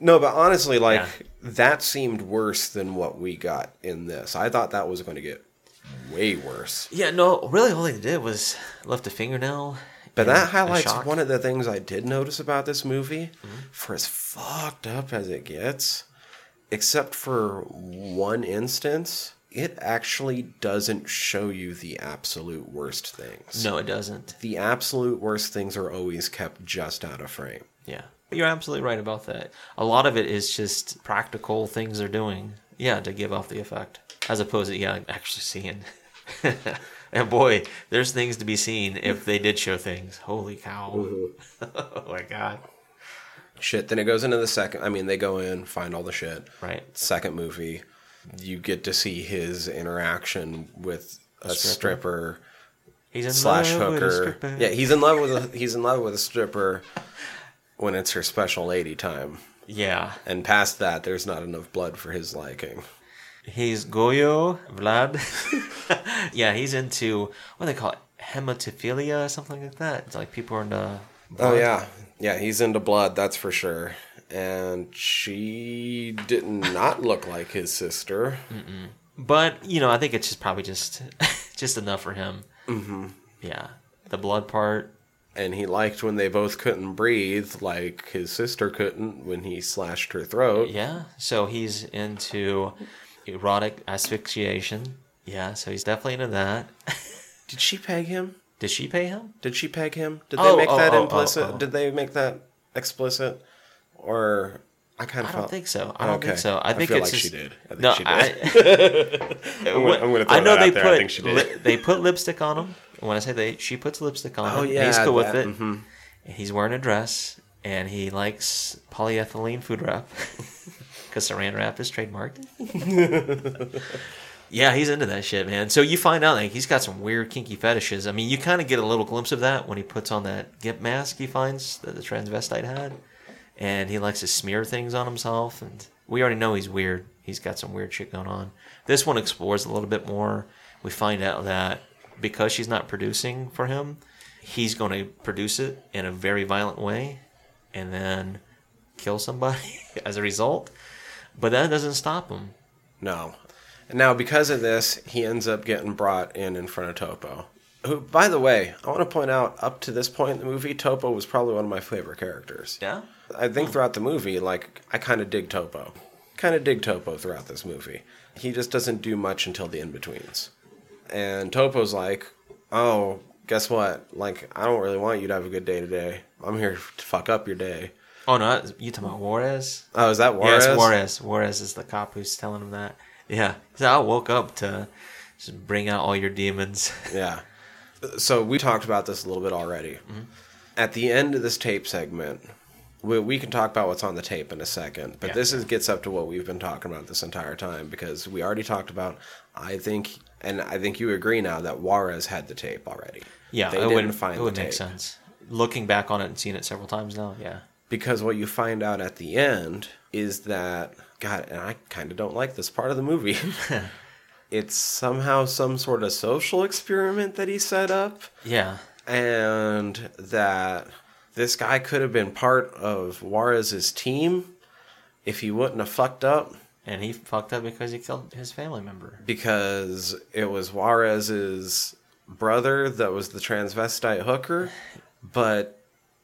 No, but honestly, like Yeah. that seemed worse than what we got in this. I thought that was going to get way worse. Yeah, no, really, all they did was left a fingernail. But that highlights one of the things I did notice about this movie. Mm-hmm. For as fucked up as it gets, except for one instance, it actually doesn't show you the absolute worst things. No, it doesn't. The absolute worst things are always kept just out of frame. Yeah, you're absolutely right about that. A lot of it is just practical things they're doing. Yeah, to give off the effect, as opposed to yeah, actually seeing. and boy, there's things to be seen if they did show things. Holy cow! Mm-hmm. oh my god! Shit, then it goes into the second. I mean, they go in, find all the shit. Right. Second movie, you get to see his interaction with a stripper. stripper He's in slash love with a hooker. stripper. Yeah, he's in love with a he's in love with a stripper when it's her special lady time. yeah. And past that, there's not enough blood for his liking. He's Goyo Vlad. yeah, he's into what do they call it, hematophilia, or something like that. It's like people are into. Oh yeah, yeah, he's into blood, that's for sure. And she did not look like his sister. But you know, I think it's just probably just just enough for him. Mm-hmm. Yeah, the blood part. And he liked when they both couldn't breathe, like his sister couldn't when he slashed her throat. Yeah, so he's into erotic asphyxiation. Yeah, so he's definitely into that. Did she peg him? Did she pay him? Did she peg him? Did Oh, they make oh, that oh, oh, implicit? oh. Did they make that explicit? Or I kind I of don't felt think so. I don't Okay. think so. I I think feel it's like she did. I think no, she did. I, I'm gonna- I'm gonna throw I know that they out there. put I think she did. li- they put lipstick on him. When I say they, she puts lipstick on Oh, him. yeah, he's cool with that- it. mhm. And he's wearing a dress, and he likes polyethylene food wrap because Saran wrap is trademarked. yeah, he's into that shit, man. So you find out like he's got some weird kinky fetishes. I mean, you kind of get a little glimpse of that when he puts on that gimp mask he finds that the transvestite had, and he likes to smear things on himself. And we already know he's weird. He's got some weird shit going on. This one explores a little bit more. We find out that because she's not producing for him, he's going to produce it in a very violent way, and then kill somebody as a result. But that doesn't stop him. No. And now, because of this, he ends up getting brought in in front of Topo. Who, by the way, I want to point out, up to this point in the movie, Topo was probably one of my favorite characters. Yeah. I think throughout the movie, like, I kind of dig Topo. Kind of dig Topo throughout this movie. He just doesn't do much until the in betweens. And Topo's like, oh, guess what? Like, I don't really want you to have a good day today. I'm here to fuck up your day. Oh no, you talking about Juarez? Oh, is that Juarez? Yes, Juarez. Juarez is the cop who's telling him that. Yeah. So I woke up to just bring out all your demons. Yeah. So we talked about this a little bit already. Mm-hmm. At the end of this tape segment, we, we can talk about what's on the tape in a second, but Yeah. this is gets up to what we've been talking about this entire time because we already talked about. I think, and I think you agree now that Juarez had the tape already. Yeah, they it didn't would, find it the would tape make sense. Looking back on it and seeing it several times now, yeah. Because what you find out at the end is that God, and I kind of don't like this part of the movie. it's somehow some sort of social experiment that he set up. Yeah. and that this guy could have been part of Juarez's team if he wouldn't have fucked up And he fucked up because he killed his family member. because it was Juarez's brother that was the transvestite hooker, but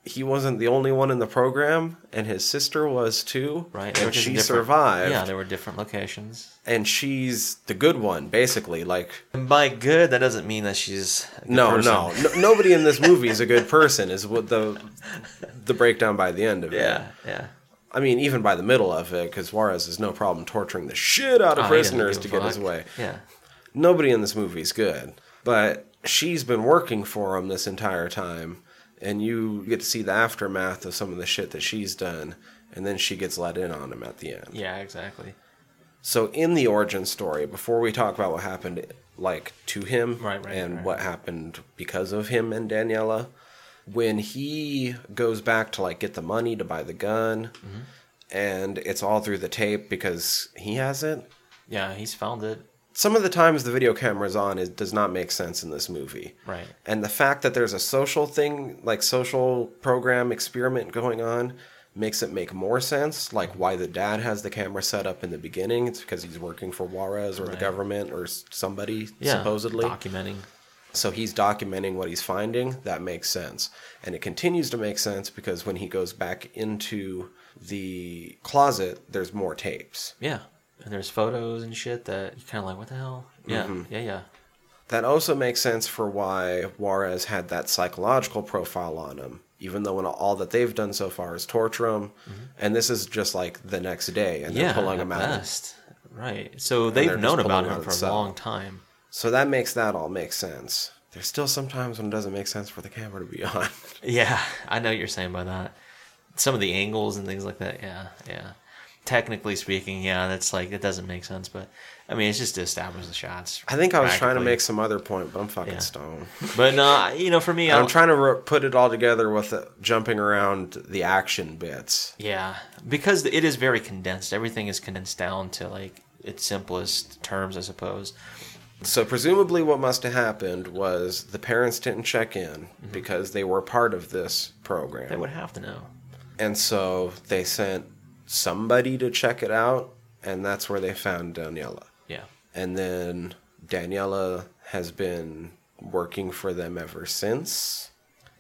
he wasn't the only one in the program, and his sister was too. Right. And she survived. Yeah, there were different locations. and she's the good one, basically. Like, And by good, that doesn't mean that she's a good no, person. no, no, nobody in this movie is a good person. Is what the the breakdown by the end of it. Yeah, yeah. I mean, even by the middle of it, because Juarez has no problem torturing the shit out of Oh, prisoners to get his way. Yeah. Nobody in this movie is good, but she's been working for him this entire time, and you get to see the aftermath of some of the shit that she's done, and then she gets let in on him at the end. Yeah, exactly. So, in the origin story, before we talk about what happened, like to him, Right, right, and right. what happened because of him and Daniela, when he goes back to like get the money to buy the gun, Mm-hmm. and it's all through the tape because he has it. Yeah, he's found it. Some of the times the video camera's on, it does not make sense in this movie. Right. And the fact that there's a social thing, like social program experiment going on, makes it make more sense. Like why the dad has the camera set up in the beginning. It's because he's working for Juarez or the government or somebody, Yeah. supposedly. Documenting. So he's documenting what he's finding. That makes sense. And it continues to make sense because when he goes back into the closet, there's more tapes. Yeah. And there's photos and shit that you're kind of like, what the hell? Yeah, Mm-hmm. yeah, yeah. That also makes sense for why Juarez had that psychological profile on him, even though all that they've done so far is torture him. And this is just like the next day, and they're pulling him out. best. Right. So they've known about him for a long time. So that makes that all make sense. There's still some times when it doesn't make sense for the camera to be on. Yeah, I know what you're saying by that. Some of the angles and things like that. Yeah, yeah. Technically speaking, yeah, that's like it doesn't make sense, but I mean, it's just to establish the shots. I think I was trying to make some other point, but I'm fucking Yeah. stoned. But no, you know, for me, I'm trying to re- put it all together with the, jumping around the action bits. yeah, because it is very condensed. Everything is condensed down to like its simplest terms, I suppose. So presumably, what must have happened was the parents didn't check in mm-hmm. because they were part of this program, They would have to know. and so they sent somebody to check it out, and that's where they found Daniela. Yeah, And then Daniela has been working for them ever since.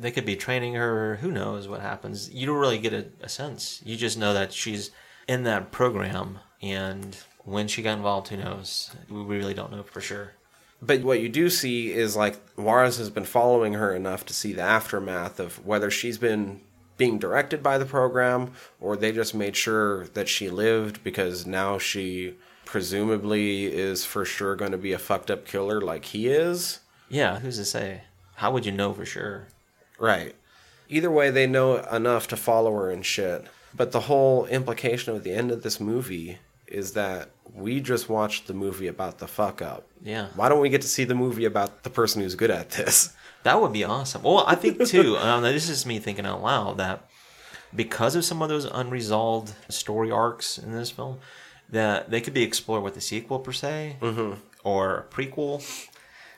they could be training her. Who knows what happens? You don't really get a, a sense. You just know that she's in that program, and when she got involved, who knows? We really don't know for sure. But what you do see is like Juarez has been following her enough to see the aftermath of whether she's been being directed by the program or they just made sure that she lived because now she presumably is for sure going to be a fucked up killer like he is. Yeah, who's to say? How would you know for sure? Right. Either way, they know enough to follow her and shit. But the whole implication of the end of this movie is that we just watched the movie about the fuck up. Yeah. Why don't we get to see the movie about the person who's good at this? That would be awesome. Well, I think too. um, this is me thinking out loud that because of some of those unresolved story arcs in this film, that they could be explored with a sequel per se or a prequel.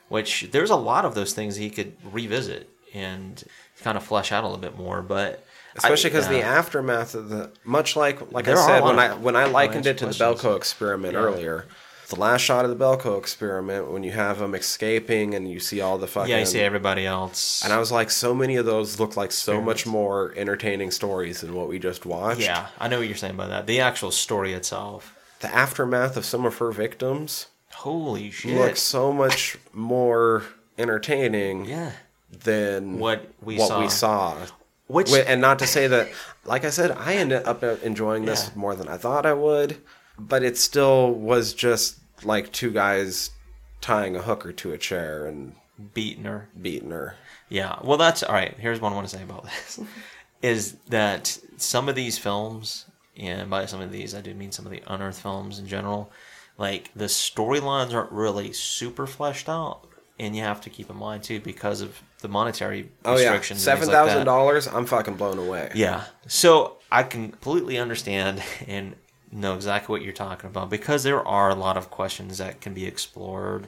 Which there's a lot of those things he could revisit and kind of flesh out a little bit more, but Especially because the aftermath of the much like like There I said when I when I likened it to the Belko experiment Yeah. earlier. The last shot of the Belko experiment when you have them escaping and you see all the fucking yeah, you see everybody else. and I was like, so many of those look like so much more entertaining stories than what we just watched. yeah, I know what you're saying by that. The actual story itself. The aftermath of some of her victims Holy shit! looks so much more entertaining yeah, than What we what saw. we saw. Which and not to say that, like I said, I ended up enjoying this Yeah. more than I thought I would, but it still was just like two guys tying a hooker to a chair and beating her. beating her. Yeah, well, that's all right. Here's what I want to say about this: is that some of these films, and by some of these, I do mean some of the unearthed films in general. Like the storylines aren't really super fleshed out, and you have to keep in mind too because of the monetary Oh yeah, restrictions. and seven like thousand that. dollars. I'm fucking blown away. Yeah. So I completely understand and know exactly what you're talking about because there are a lot of questions that can be explored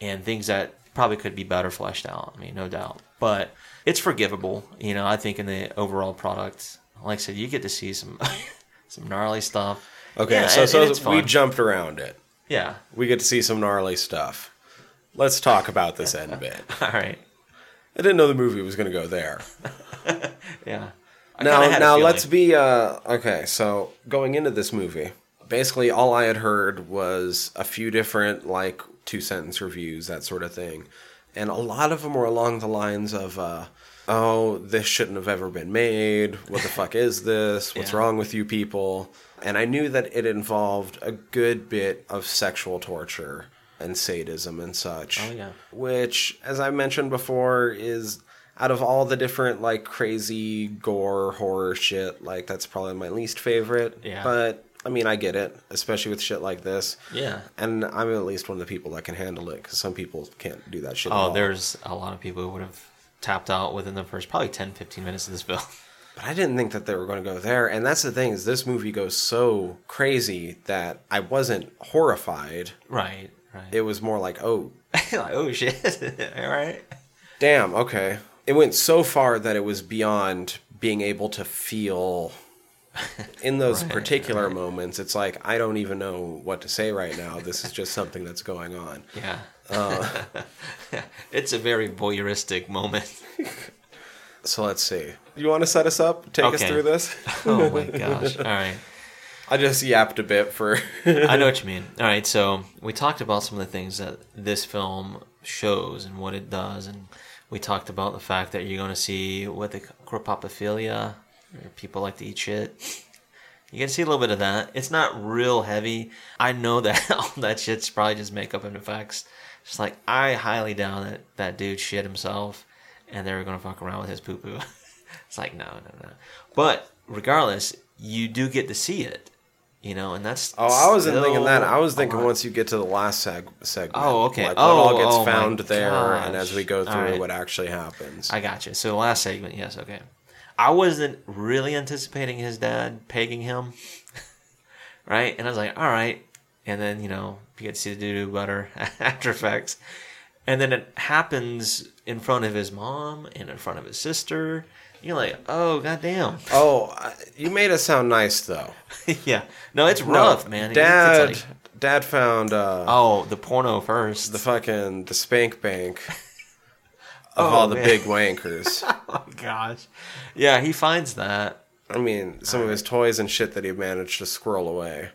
and things that probably could be better fleshed out. I mean, no doubt. But it's forgivable. You know, I think in the overall product, like I said, you get to see some some gnarly stuff. Okay, Yeah, so and- so and we jumped around it. Yeah. We get to see some gnarly stuff. Let's talk about this end bit. All right. I didn't know the movie was going to go there. Yeah. I now now let's be uh okay so going into this movie basically all i had heard was a few different like two sentence reviews that sort of thing and a lot of them were along the lines of uh oh this shouldn't have ever been made what the fuck is this what's Yeah. wrong with you people and i knew that it involved a good bit of sexual torture and sadism and such Oh, yeah. which as i mentioned before is out of all the different like crazy gore horror shit like that's probably my least favorite Yeah. but i mean i get it especially with shit like this Yeah. and i'm at least one of the people that can handle it because some people can't do that shit Oh, there's a lot of people who would have tapped out within the first probably 10, 15 minutes of this film. but i didn't think that they were going to go there and that's the thing is this movie goes so crazy that i wasn't horrified right. Right. it was more like oh like, oh shit! All right. damn okay it went so far that it was beyond being able to feel in those Right, particular moments it's like i don't even know what to say right now this is just something that's going on Yeah. Uh. it's a very voyeuristic moment. so let's see you want to set us up take us through this Oh my gosh! All right. I just yapped a bit for I know what you mean. All right, so we talked about some of the things that this film shows and what it does, and we talked about the fact that you're going to see what the or people like to eat shit. You get to see a little bit of that. It's not real heavy. I know that all that shit's probably just makeup and effects. Just like I highly doubt that that dude shit himself, and they were going to fuck around with his poo poo. it's like no, no, no. But regardless, you do get to see it. You know, and that's Oh, I wasn't thinking that. I was thinking once you get to the last seg- segment. Oh, okay. Like Oh, what all oh, gets oh found there, and as we go through, right. what actually happens. I got you. So the last segment, yes, okay. I wasn't really anticipating his dad pegging him, right? And I was like, all right. And then you know you get to see the doo doo butter after effects, and then it happens in front of his mom and in front of his sister. You're like, oh goddamn, oh, you made it sound nice though. yeah. No, it's No, rough, man. Dad, it's like- Dad found uh, oh, the porno first. the fucking the spank bank of Oh, all the man. big wankers. oh gosh. Yeah, he finds that. I mean, some of his toys and shit that he managed to squirrel away.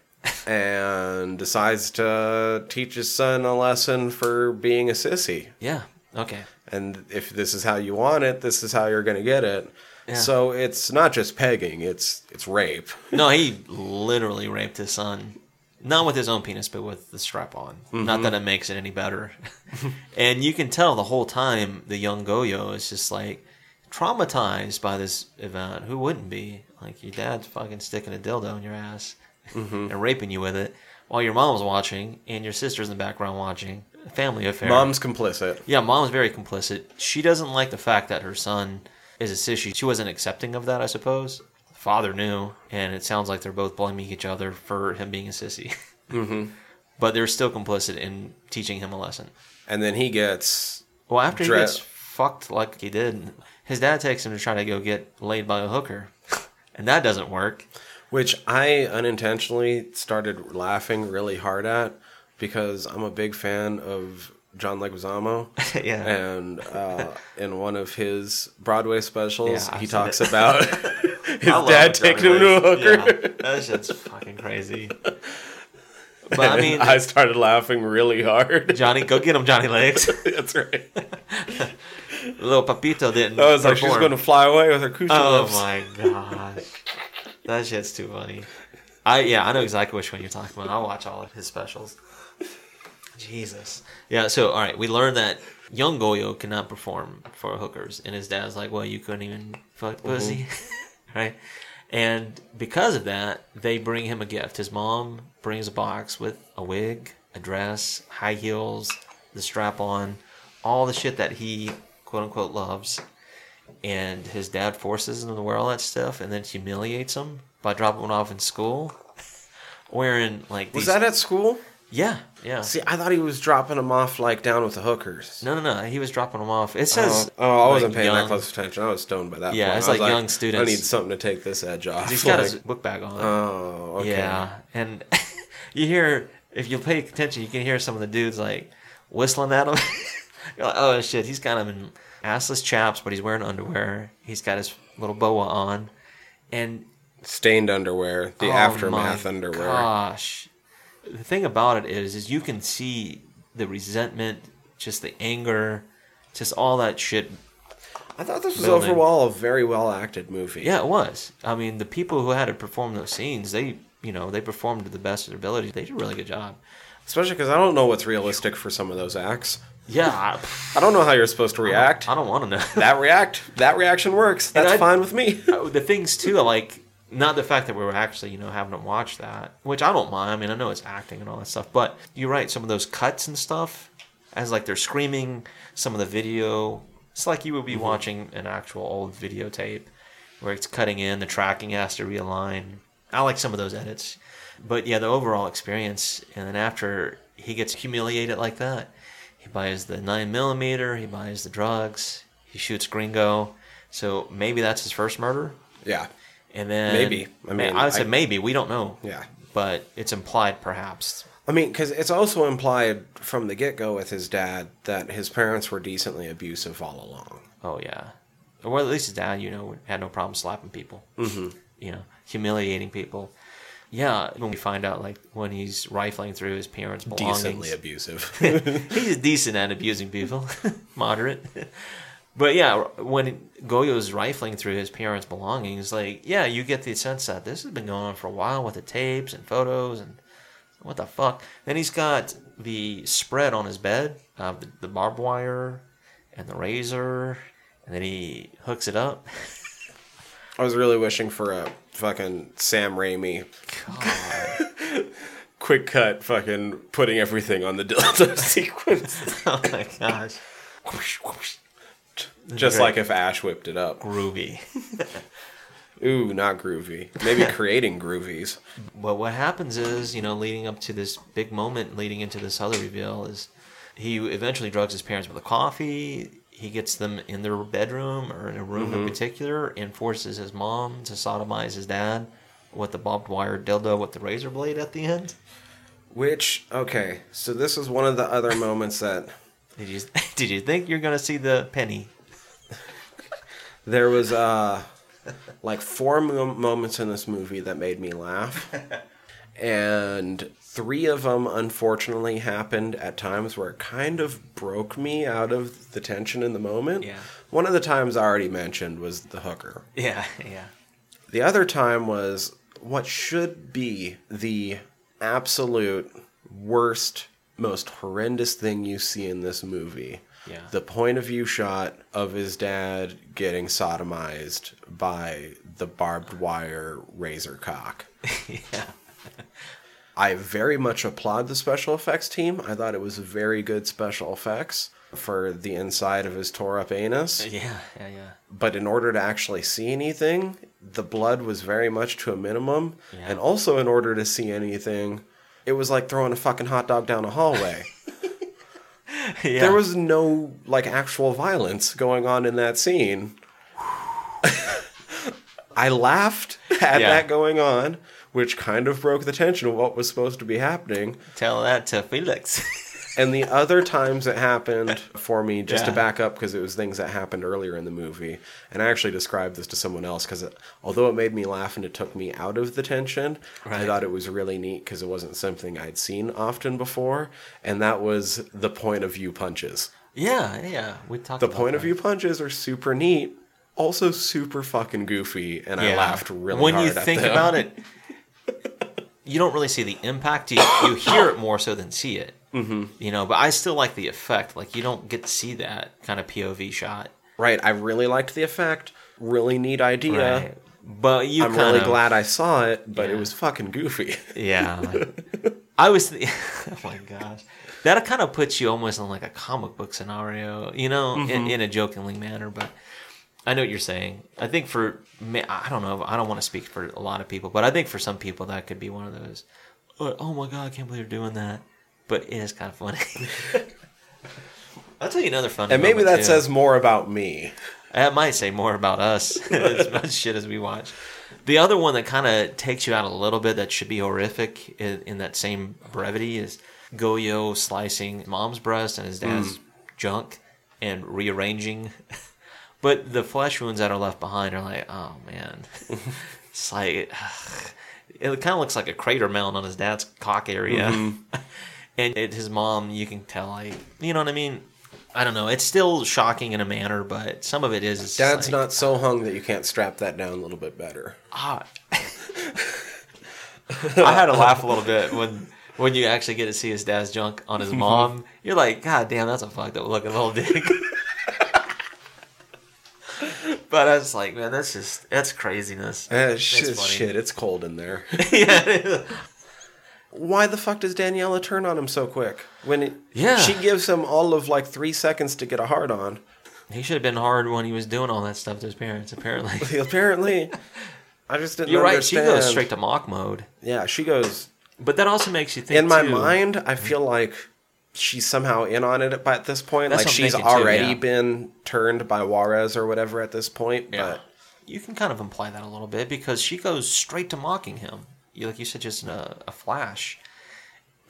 and decides to teach his son a lesson for being a sissy. Yeah. Okay. And if this is how you want it, this is how you're going to get it. Yeah. So it's not just pegging, it's it's rape. No, he literally raped his son. Not with his own penis, but with the strap on. Not that mm-hmm. it makes it any better. and you can tell the whole time the young Goyo is just like traumatized by this event. Who wouldn't be? Like your dad's fucking sticking a dildo in your ass mm-hmm. and raping you with it while your mom's watching and your sister's in the background watching. A family affair. Mom's complicit. Yeah, mom's very complicit. She doesn't like the fact that her son is a sissy. She wasn't accepting of that, I suppose. Father knew, and it sounds like they're both blaming each other for him being a sissy. Mm-hmm. But they're still complicit in teaching him a lesson. And then he gets Well, after he gets fucked like he did, his dad takes him to try to go get laid by a hooker. And that doesn't work. Which I unintentionally started laughing really hard at because I'm a big fan of John Leguizamo. yeah. And uh, in one of his Broadway specials, Yeah, he talks it. about his dad taking him to a hooker. Yeah, that shit's fucking crazy. But I mean, I started laughing really hard. Johnny, go get him, Johnny Legs. That's right. Little Papito didn't. I was like, she's going to fly away with her coochie Oh lips. my gosh, that shit's too funny. I yeah, I know exactly which one you're talking about. I'll watch all of his specials. Jesus. Yeah. So all right, we learned that young Goyo cannot perform for hookers, and his dad's like, "Well, you couldn't even fuck mm-hmm. pussy, right?" And because of that, they bring him a gift. His mom brings a box with a wig, a dress, high heels, the strap on, all the shit that he quote unquote loves and his dad forces him to wear all that stuff and then humiliates him by dropping him off in school wearing like Was that at school? yeah yeah See, I thought he was dropping him off like down with the hookers. no no no he was dropping him off it Oh, says oh, oh I wasn't like, paying that close attention. I was stoned by that Yeah, point. it's was like young students. I need something to take this edge off. he's got Like, his book bag on Oh, okay. yeah and you hear if you pay attention you can hear some of the dudes like whistling at him you're like oh shit he's kind of in assless chaps but he's wearing underwear he's got his little boa on and Stained underwear, the Oh aftermath underwear. Gosh, the thing about it is, is you can see the resentment, just the anger, just all that shit. I thought this was Building. overall a very well acted movie. Yeah, it was. I mean, the people who had to perform those scenes, they, you know, they performed to the best of their ability. They did a really good job. Especially because I don't know what's realistic for some of those acts. Yeah, I, don't know how you're supposed to react. I don't want to know. that react, that reaction works. That's I- fine with me. Oh, the things too, like not the fact that we were actually, you know, having them watch that, which I don't mind. I mean, I know it's acting and all that stuff, but you're right. Some of those cuts and stuff, as like they're screaming, some of the video, it's like you would be mm-hmm. watching an actual old videotape where it's cutting in, the tracking has to realign. I like some of those edits, but yeah, the overall experience. And then after he gets humiliated like that, he buys the nine millimeter, he buys the drugs, he shoots Gringo. So maybe that's his first murder. Yeah. And then Maybe. I mean, I would say I- maybe. We don't know. Yeah. But it's implied, perhaps. I mean, because it's also implied from the get go with his dad that his parents were decently abusive all along. Oh yeah. Or at least his dad, you know, had no problem slapping people. Mm-hmm. You know, humiliating people. Yeah. When we find out, like, when he's rifling through his parents' belongings, Decently abusive. he's decent at abusing people, moderate. But yeah, when Goyo's rifling through his parents' belongings, like, yeah, you get the sense that this has been going on for a while with the tapes and photos and what the fuck. Then he's got the spread on his bed, uh, the, the barbed wire and the razor, and then he hooks it up. I was really wishing for a fucking Sam Raimi quick cut, fucking putting everything on the dildo sequence. oh my gosh. Just like if Ash whipped it up. Groovy. Ooh, not groovy. Maybe creating groovies. But what happens is, you know, leading up to this big moment, leading into this other reveal, is he eventually drugs his parents with a coffee. He gets them in their bedroom or in a room in particular and forces his mom to sodomize his dad with the barbed wire dildo with the razor blade at the end. Which, okay, so this is one of the other moments that Did you did you think you're gonna see the penny? There was uh like four mo- moments in this movie that made me laugh. And three of them unfortunately happened at times where it kind of broke me out of the tension in the moment. Yeah. One of the times I already mentioned was the hooker. Yeah, yeah. The other time was what should be the absolute worst, most horrendous thing you see in this movie. Yeah. The point of view shot of his dad getting sodomized by the barbed wire razor cock. yeah. I very much applaud the special effects team. I thought it was very good special effects for the inside of his tore up anus. Yeah, yeah, yeah. but in order to actually see anything, the blood was very much to a minimum. Yeah. And also, in order to see anything, it was like throwing a fucking hot dog down a hallway. yeah. There was no like actual violence going on in that scene. I laughed at Yeah. that going on, which kind of broke the tension of what was supposed to be happening. Tell that to Felix. And the other times it happened for me, just to back up, because it was things that happened earlier in the movie. And I actually described this to someone else because although it made me laugh and it took me out of the tension, I thought it was really neat because it wasn't something I'd seen often before. And that was the point of view punches. yeah, yeah. We talked The point of view punches are super neat, also super fucking goofy, and I laughed really when hard When you think about it you don't really see the impact you, you hear it more so than see it mm-hmm. you know but i still like the effect like you don't get to see that kind of pov shot Right, I really liked the effect. Really neat idea. right but you I'm really of, glad I saw it, but it was fucking goofy. yeah like, i was th- oh my gosh that kind of puts you almost in like a comic book scenario you know Mm-hmm. in, in a jokingly manner but I know what you're saying. I think for me, I don't know. I don't want to speak for a lot of people, but I think for some people that could be one of those. Oh, my god, I can't believe they're doing that. But it is kind of funny. I'll tell you another funny. And maybe that too. says more about me. That might say more about us as much shit as we watch. The other one that kind of takes you out a little bit that should be horrific in, in that same brevity is Goyo slicing mom's breast and his dad's mm. junk and rearranging. But the flesh wounds that are left behind are like, oh man. it's like, it kind of looks like a crater mound on his dad's cock area. Mm-hmm. and it, his mom, you can tell, like, you know what I mean? I don't know. It's still shocking in a manner, but some of it is. Dad's like, not so uh, hung that you can't strap that down a little bit better. Ah. I had to laugh a little bit when when you actually get to see his dad's junk on his mm-hmm. mom. You're like, God damn, that's a fucked up looking little dick. But I was like, man, that's just that's craziness. Eh, That's shit, funny. shit, it's cold in there. yeah, Why the fuck does Daniela turn on him so quick? When it, Yeah. she gives him all of like three seconds to get a hard on. he should have been hard when he was doing all that stuff to his parents. Apparently, Apparently, I just didn't you're right. She goes straight to mock mode. Yeah, she goes. But that also makes you think. In my too- mind, I feel like she's somehow in on it by at this point. That's like she's thinking too, already yeah. been turned by Juarez or whatever at this point. But you can kind of imply that a little bit because she goes straight to mocking him. You, like you said, just in a, a flash,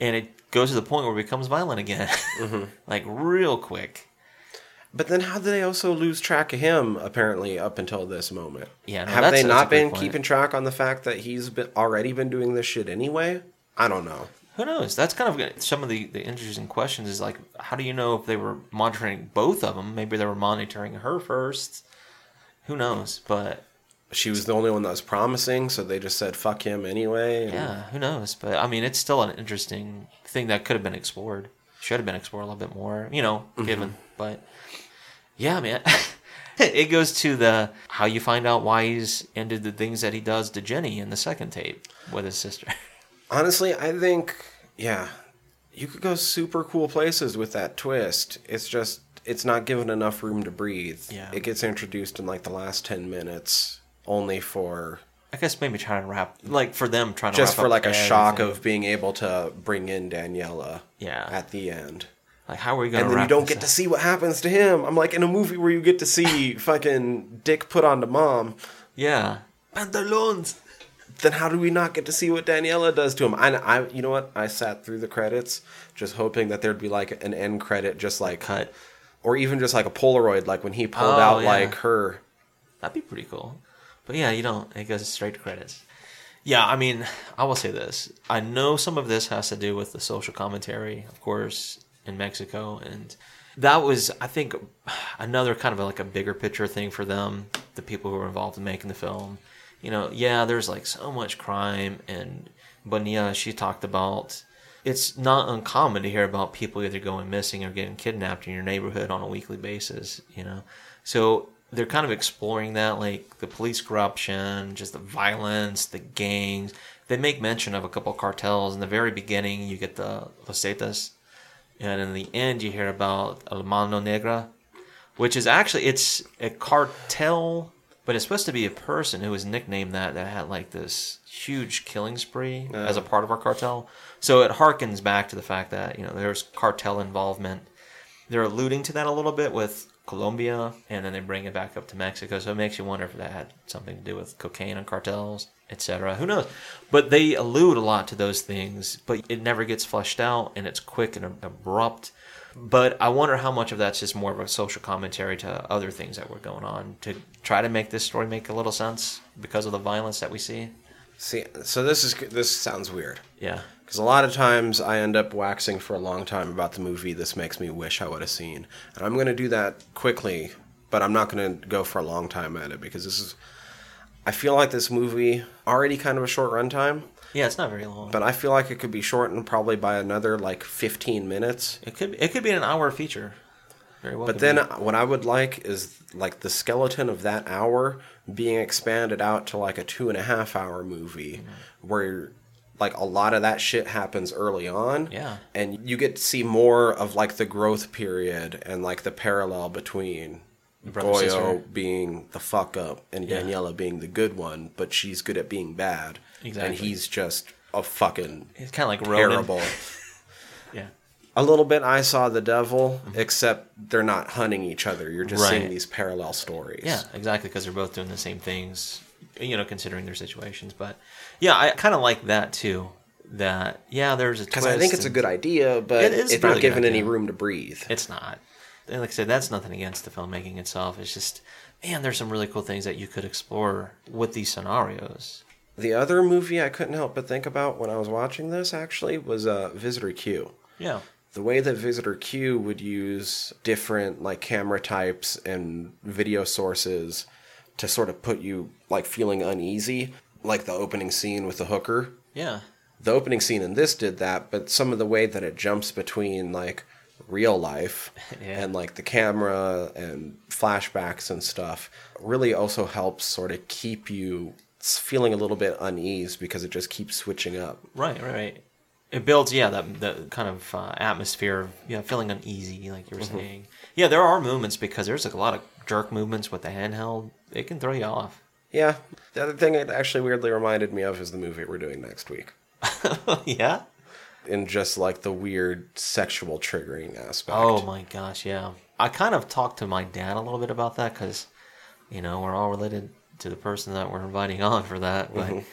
and it goes to the point where it becomes violent again, Mm-hmm. like real quick. But then how did they also lose track of him apparently up until this moment? Yeah, no, Have they not been keeping track on the fact that he's been already been doing this shit anyway? I don't know. Who knows? That's kind of some of the, the interesting questions. Is like, how do you know if they were monitoring both of them? Maybe they were monitoring her first. Who knows? But She was the only one that was promising, so they just said fuck him anyway. and- yeah, who knows? But I mean, it's still an interesting thing that could have been explored. Should have been explored a little bit more, you know, Mm-hmm. given. But yeah, man. it goes to the how you find out why he's ended the things that he does to Jenny in the second tape with his sister. Honestly, I think yeah, you could go super cool places with that twist. It's just it's not given enough room to breathe. Yeah. It gets introduced in like the last 10 minutes only for I guess maybe trying to wrap, like for them trying to wrap just for like a shock of being able to bring in Daniela Yeah. at the end. like how are we gonna And then you don't get up? to see what happens to him. I'm like in a movie where you get to see fucking dick put onto mom. yeah pantaloons. Then how do we not get to see what Daniela does to him? I, I, you know what? I sat through the credits just hoping that there'd be like an end credit, just like Cut. or even just like a Polaroid, like when he pulled Oh, out yeah. like her That'd be pretty cool. But yeah, you don't. It goes straight to credits. Yeah, I mean, I will say this. I know some of this has to do with the social commentary, of course, in Mexico, and that was, I think, another kind of like a bigger picture thing for them, the people who were involved in making the film. You know, yeah, there's like so much crime, and Bonilla, she talked about it's not uncommon to hear about people either going missing or getting kidnapped in your neighborhood on a weekly basis, you know. So they're kind of exploring that, like the police corruption, just the violence, the gangs. They make mention of a couple of cartels. In the very beginning, you get the Los Zetas, and in the end, you hear about El Mano Negra, which is actually it's a cartel, but it's supposed to be a person who was nicknamed that that had like this huge killing spree as a part of our cartel. So it harkens back to the fact that you know there's cartel involvement. They're alluding to that a little bit with Colombia, and then they bring it back up to Mexico. So it makes you wonder if that had something to do with cocaine and cartels, etc. Who knows? But they allude a lot to those things, but it never gets fleshed out, and it's quick and abrupt. But I wonder how much of that's just more of a social commentary to other things that were going on to try to make this story make a little sense because of the violence that we see. See, so this is this sounds weird. Yeah. Because a lot of times I end up waxing for a long time about the movie this makes me wish I would have seen. And I'm going to do that quickly, but I'm not going to go for a long time at it because this is. I feel like this movie already kind of a short runtime, Yeah, it's not very long. but I feel like it could be shortened probably by another like 15 minutes. it could it could be an hour feature. Very well. But then be. what I would like is like the skeleton of that hour being expanded out to like a two and a half hour movie Mm-hmm. where like a lot of that shit happens early on. Yeah. And you get to see more of like the growth period and like the parallel between Brother, Goyo sister. being the fuck up and Yeah. Daniela being the good one, but she's good at being bad. Exactly. And he's just a fucking it's kind of like Ronan. terrible. Yeah. A little bit I saw the devil, except they're not hunting each other. You're just Mm-hmm. Right. seeing these parallel stories. Yeah, exactly, because they're both doing the same things, you know, considering their situations. But yeah, I kind of like that too. That yeah, there's a Because. I think it's a good idea, but It it's really not given any room to breathe. It's not. And like I said, that's nothing against the filmmaking itself. It's just, man, there's some really cool things that you could explore with these scenarios. The other movie I couldn't help but think about when I was watching this actually was uh, Visitor Q. Yeah, The way that Visitor Q would use different like camera types and video sources to sort of put you like feeling uneasy, like the opening scene with the hooker. yeah, the opening scene in this did that, but some of the way that it jumps between like real life Yeah. and like the camera and flashbacks and stuff really also helps sort of keep you feeling a little bit unease because it just keeps switching up. right, right, right. It builds, yeah, that the kind of uh, atmosphere of yeah, feeling uneasy, like you were saying. Yeah, there are movements because there's like a lot of jerk movements with the handheld. It can throw you off. Yeah. The other thing it actually weirdly reminded me of is the movie we're doing next week. yeah. In just like the weird sexual triggering aspect. Oh my gosh, yeah. I kind of talked to my dad a little bit about that because, you know, we're all related to the person that we're inviting on for that. But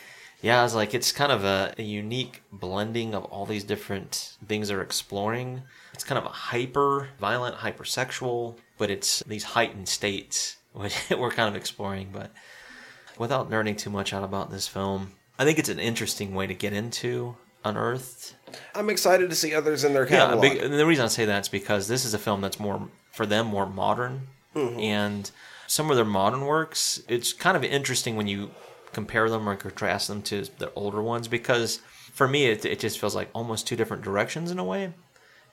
yeah, I was like, it's kind of a, a unique blending of all these different things they're exploring. It's kind of a hyper violent, hypersexual, but it's these heightened states which we're kind of exploring. But without nerding too much out about this film, I think it's an interesting way to get into Unearthed. I'm excited to see others in their Yeah, catalog. big, and the reason I say that is because this is a film that's more for them more modern, Mm-hmm. and some of their modern works. It's kind of interesting when you compare them or contrast them to the older ones because for me it, it just feels like almost two different directions in a way.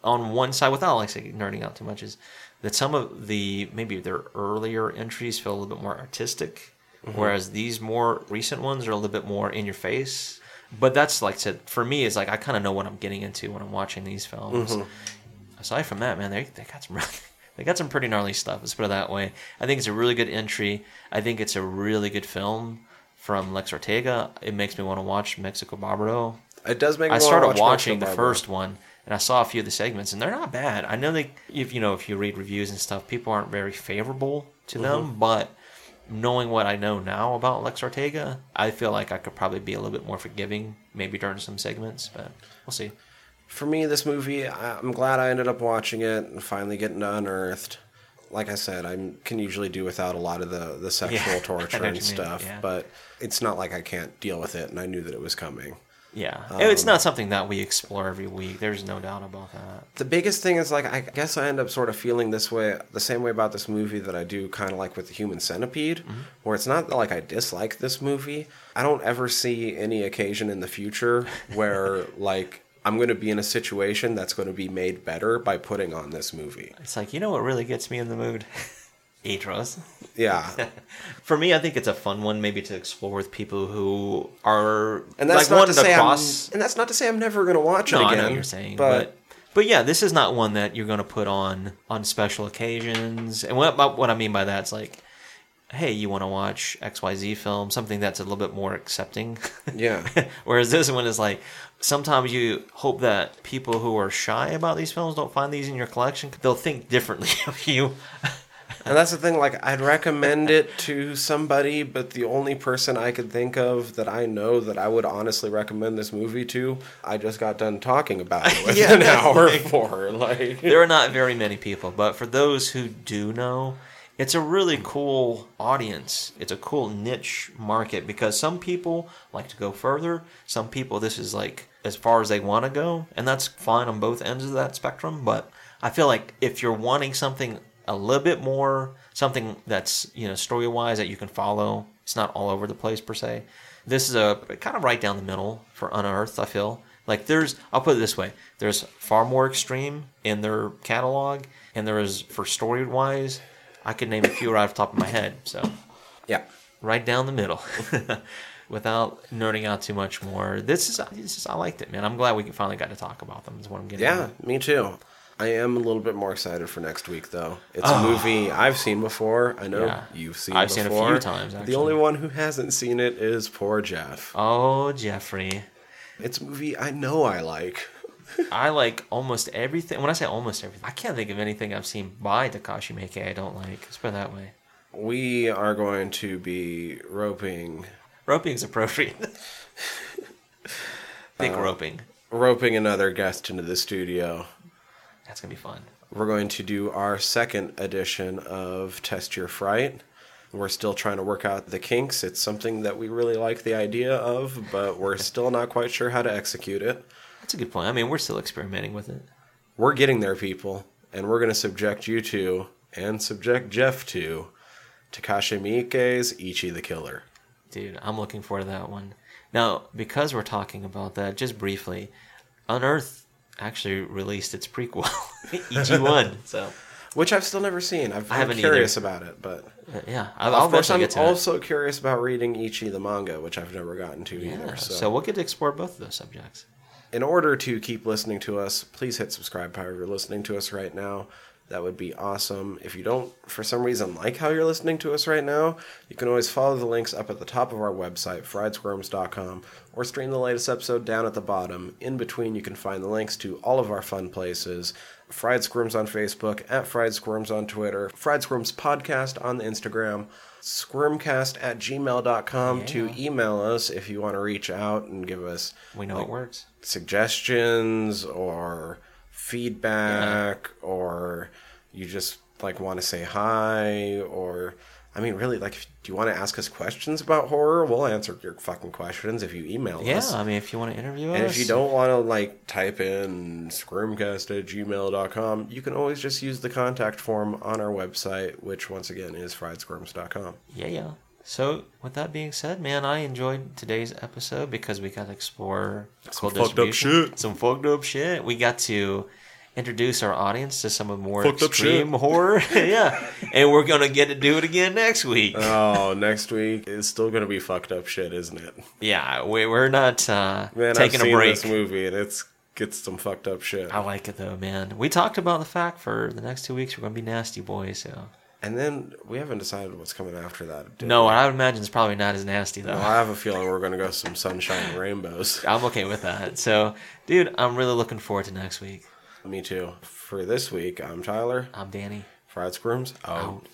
On one side, without like say nerding out too much, is that some of the maybe their earlier entries feel a little bit more artistic, Mm-hmm. whereas these more recent ones are a little bit more in your face. But that's like I said for me is like I kind of know what I'm getting into when I'm watching these films. Mm-hmm. Aside from that, man, they they got some they got some pretty gnarly stuff. Let's put it that way. I think it's a really good entry. I think it's a really good film from Lex Ortega. It makes me want to watch Mexico Barbaro. it does make me I started watch watching Mexico the Barbaro. first one, and I saw a few of the segments, and they're not bad. I know they, if you know, if you read reviews and stuff, people aren't very favorable to Mm-hmm. them, but knowing what I know now about Lex Ortega, I feel like I could probably be a little bit more forgiving, maybe during some segments, but we'll see. For me, this movie, I- I'm glad I ended up watching it and finally getting to Unearthed. like I said, I can usually do without a lot of the the sexual Yeah, torture and stuff, yeah. but it's not like I can't deal with it, and I knew that it was coming. Yeah, Um, it's not something that we explore every week. There's no doubt about that. The biggest thing is like I guess I end up sort of feeling this way, the same way about this movie that I do kind of like with the Human Centipede, Mm-hmm. where it's not like I dislike this movie. I don't ever see any occasion in the future where like I'm going to be in a situation that's going to be made better by putting on this movie. It's like you know what really gets me in the mood. Atroz. Yeah, For me, I think it's a fun one, maybe to explore with people who are and that's like not to say cross. I'm, and that's not to say I'm never going to watch No, it I again. know what you're saying, but, but yeah, this is not one that you're going to put on on special occasions. And what what I mean by that is like, hey, you want to watch X Y Z film, something that's a little bit more accepting. yeah. Whereas this one is like, sometimes you hope that people who are shy about these films don't find these in your collection. They'll think differently of you. And that's the thing, like, I'd recommend it to somebody, but the only person I could think of that I know that I would honestly recommend this movie to, I just got done talking about it with Yeah. an hour for. Like, there are not very many people, but for those who do know, it's a really cool audience. It's a cool niche market because some people like to go further. Some people, this is like as far as they want to go, and that's fine on both ends of that spectrum. But I feel like if you're wanting something a little bit more, something that's, you know, story wise that you can follow, it's not all over the place per se. This is a kind of right down the middle for Unearthed, I feel. Like there's, I'll put it this way: there's far more extreme in their catalog, and there is for story wise. I could name a few right off the top of my head. So yeah. right down the middle, without nerding out too much more. This is, this is I liked it, man. I'm glad we finally got to talk about them. Is what I'm getting. Yeah, at. me too. I am a little bit more excited for next week, though. It's a movie I've seen before. I know Oh. Yeah. you've seen it. I've seen before. a few times, The only one who hasn't seen it is poor Jeff. Oh, Jeffrey. It's a movie I know I like. I like almost everything. When I say almost everything, I can't think of anything I've seen by Takashi Miike I don't like. Let's put it that way. We are going to be roping Roping's appropriate. Thick Uh, roping. roping another guest into the studio. That's gonna be fun. We're going to do our second edition of Test Your Fright. We're still trying to work out the kinks. It's something that we really like the idea of, but we're still not quite sure how to execute it. That's a good point. I mean, we're still experimenting with it. We're getting there, people, and we're going to subject you to, and subject Jeff to, Takashi Miike's Ichi the Killer. Dude, I'm looking forward to that one. Now, because we're talking about that, just briefly, Unearth actually released its prequel, EG1. So, Which I've still never seen. I've, I I'm haven't curious about it, but uh, yeah, I'll, I'll of course I'm also curious about reading Ichi the manga, which I've never gotten to. Yeah, either. so. So. we'll get to explore both of those subjects. In order to keep listening to us, please hit subscribe however you're listening to us right now. That would be awesome. If you don't, for some reason, like how you're listening to us right now, you can always follow the links up at the top of our website, friedsquirms.com, or stream the latest episode down at the bottom. In between, you can find the links to all of our fun places. Fried Squirms on Facebook, at Fried Squirms on Twitter, Fried Squirms Podcast on the Instagram, squirmcast at gmail.com to email us if you want to reach out and give us We know it works. suggestions or feedback or you just like want to say hi or I mean really like if, do you want to ask us questions about horror we'll answer your fucking questions if you email Yeah, us Yeah, I mean, if you want to interview and us, And if you don't want to like type in squirmcast at gmail.com you can always just use the contact form on our website which once again is friedsquirms.com Yeah, yeah. So, with that being said, man, I enjoyed today's episode because we got to explore Some cool fucked up shit. Some fucked up shit. We got to introduce our audience to some of more Fucked extreme horror. yeah, and we're gonna get to do it again next week. oh next week is still gonna be fucked up shit isn't it yeah, we, we're not uh, man taking I've a break. this movie and it's gets some fucked up shit I like it though, man. We talked about the fact for the next two weeks we're gonna be nasty boys. So And then we haven't decided what's coming after that. no, we? I would imagine it's probably not as nasty though. Well, I have a feeling we're going to go some sunshine and rainbows. I'm okay with that. So, dude, I'm really looking forward to next week. Me too. For this week, I'm Tyler. I'm Danny. Fried Squirms. Out. Out.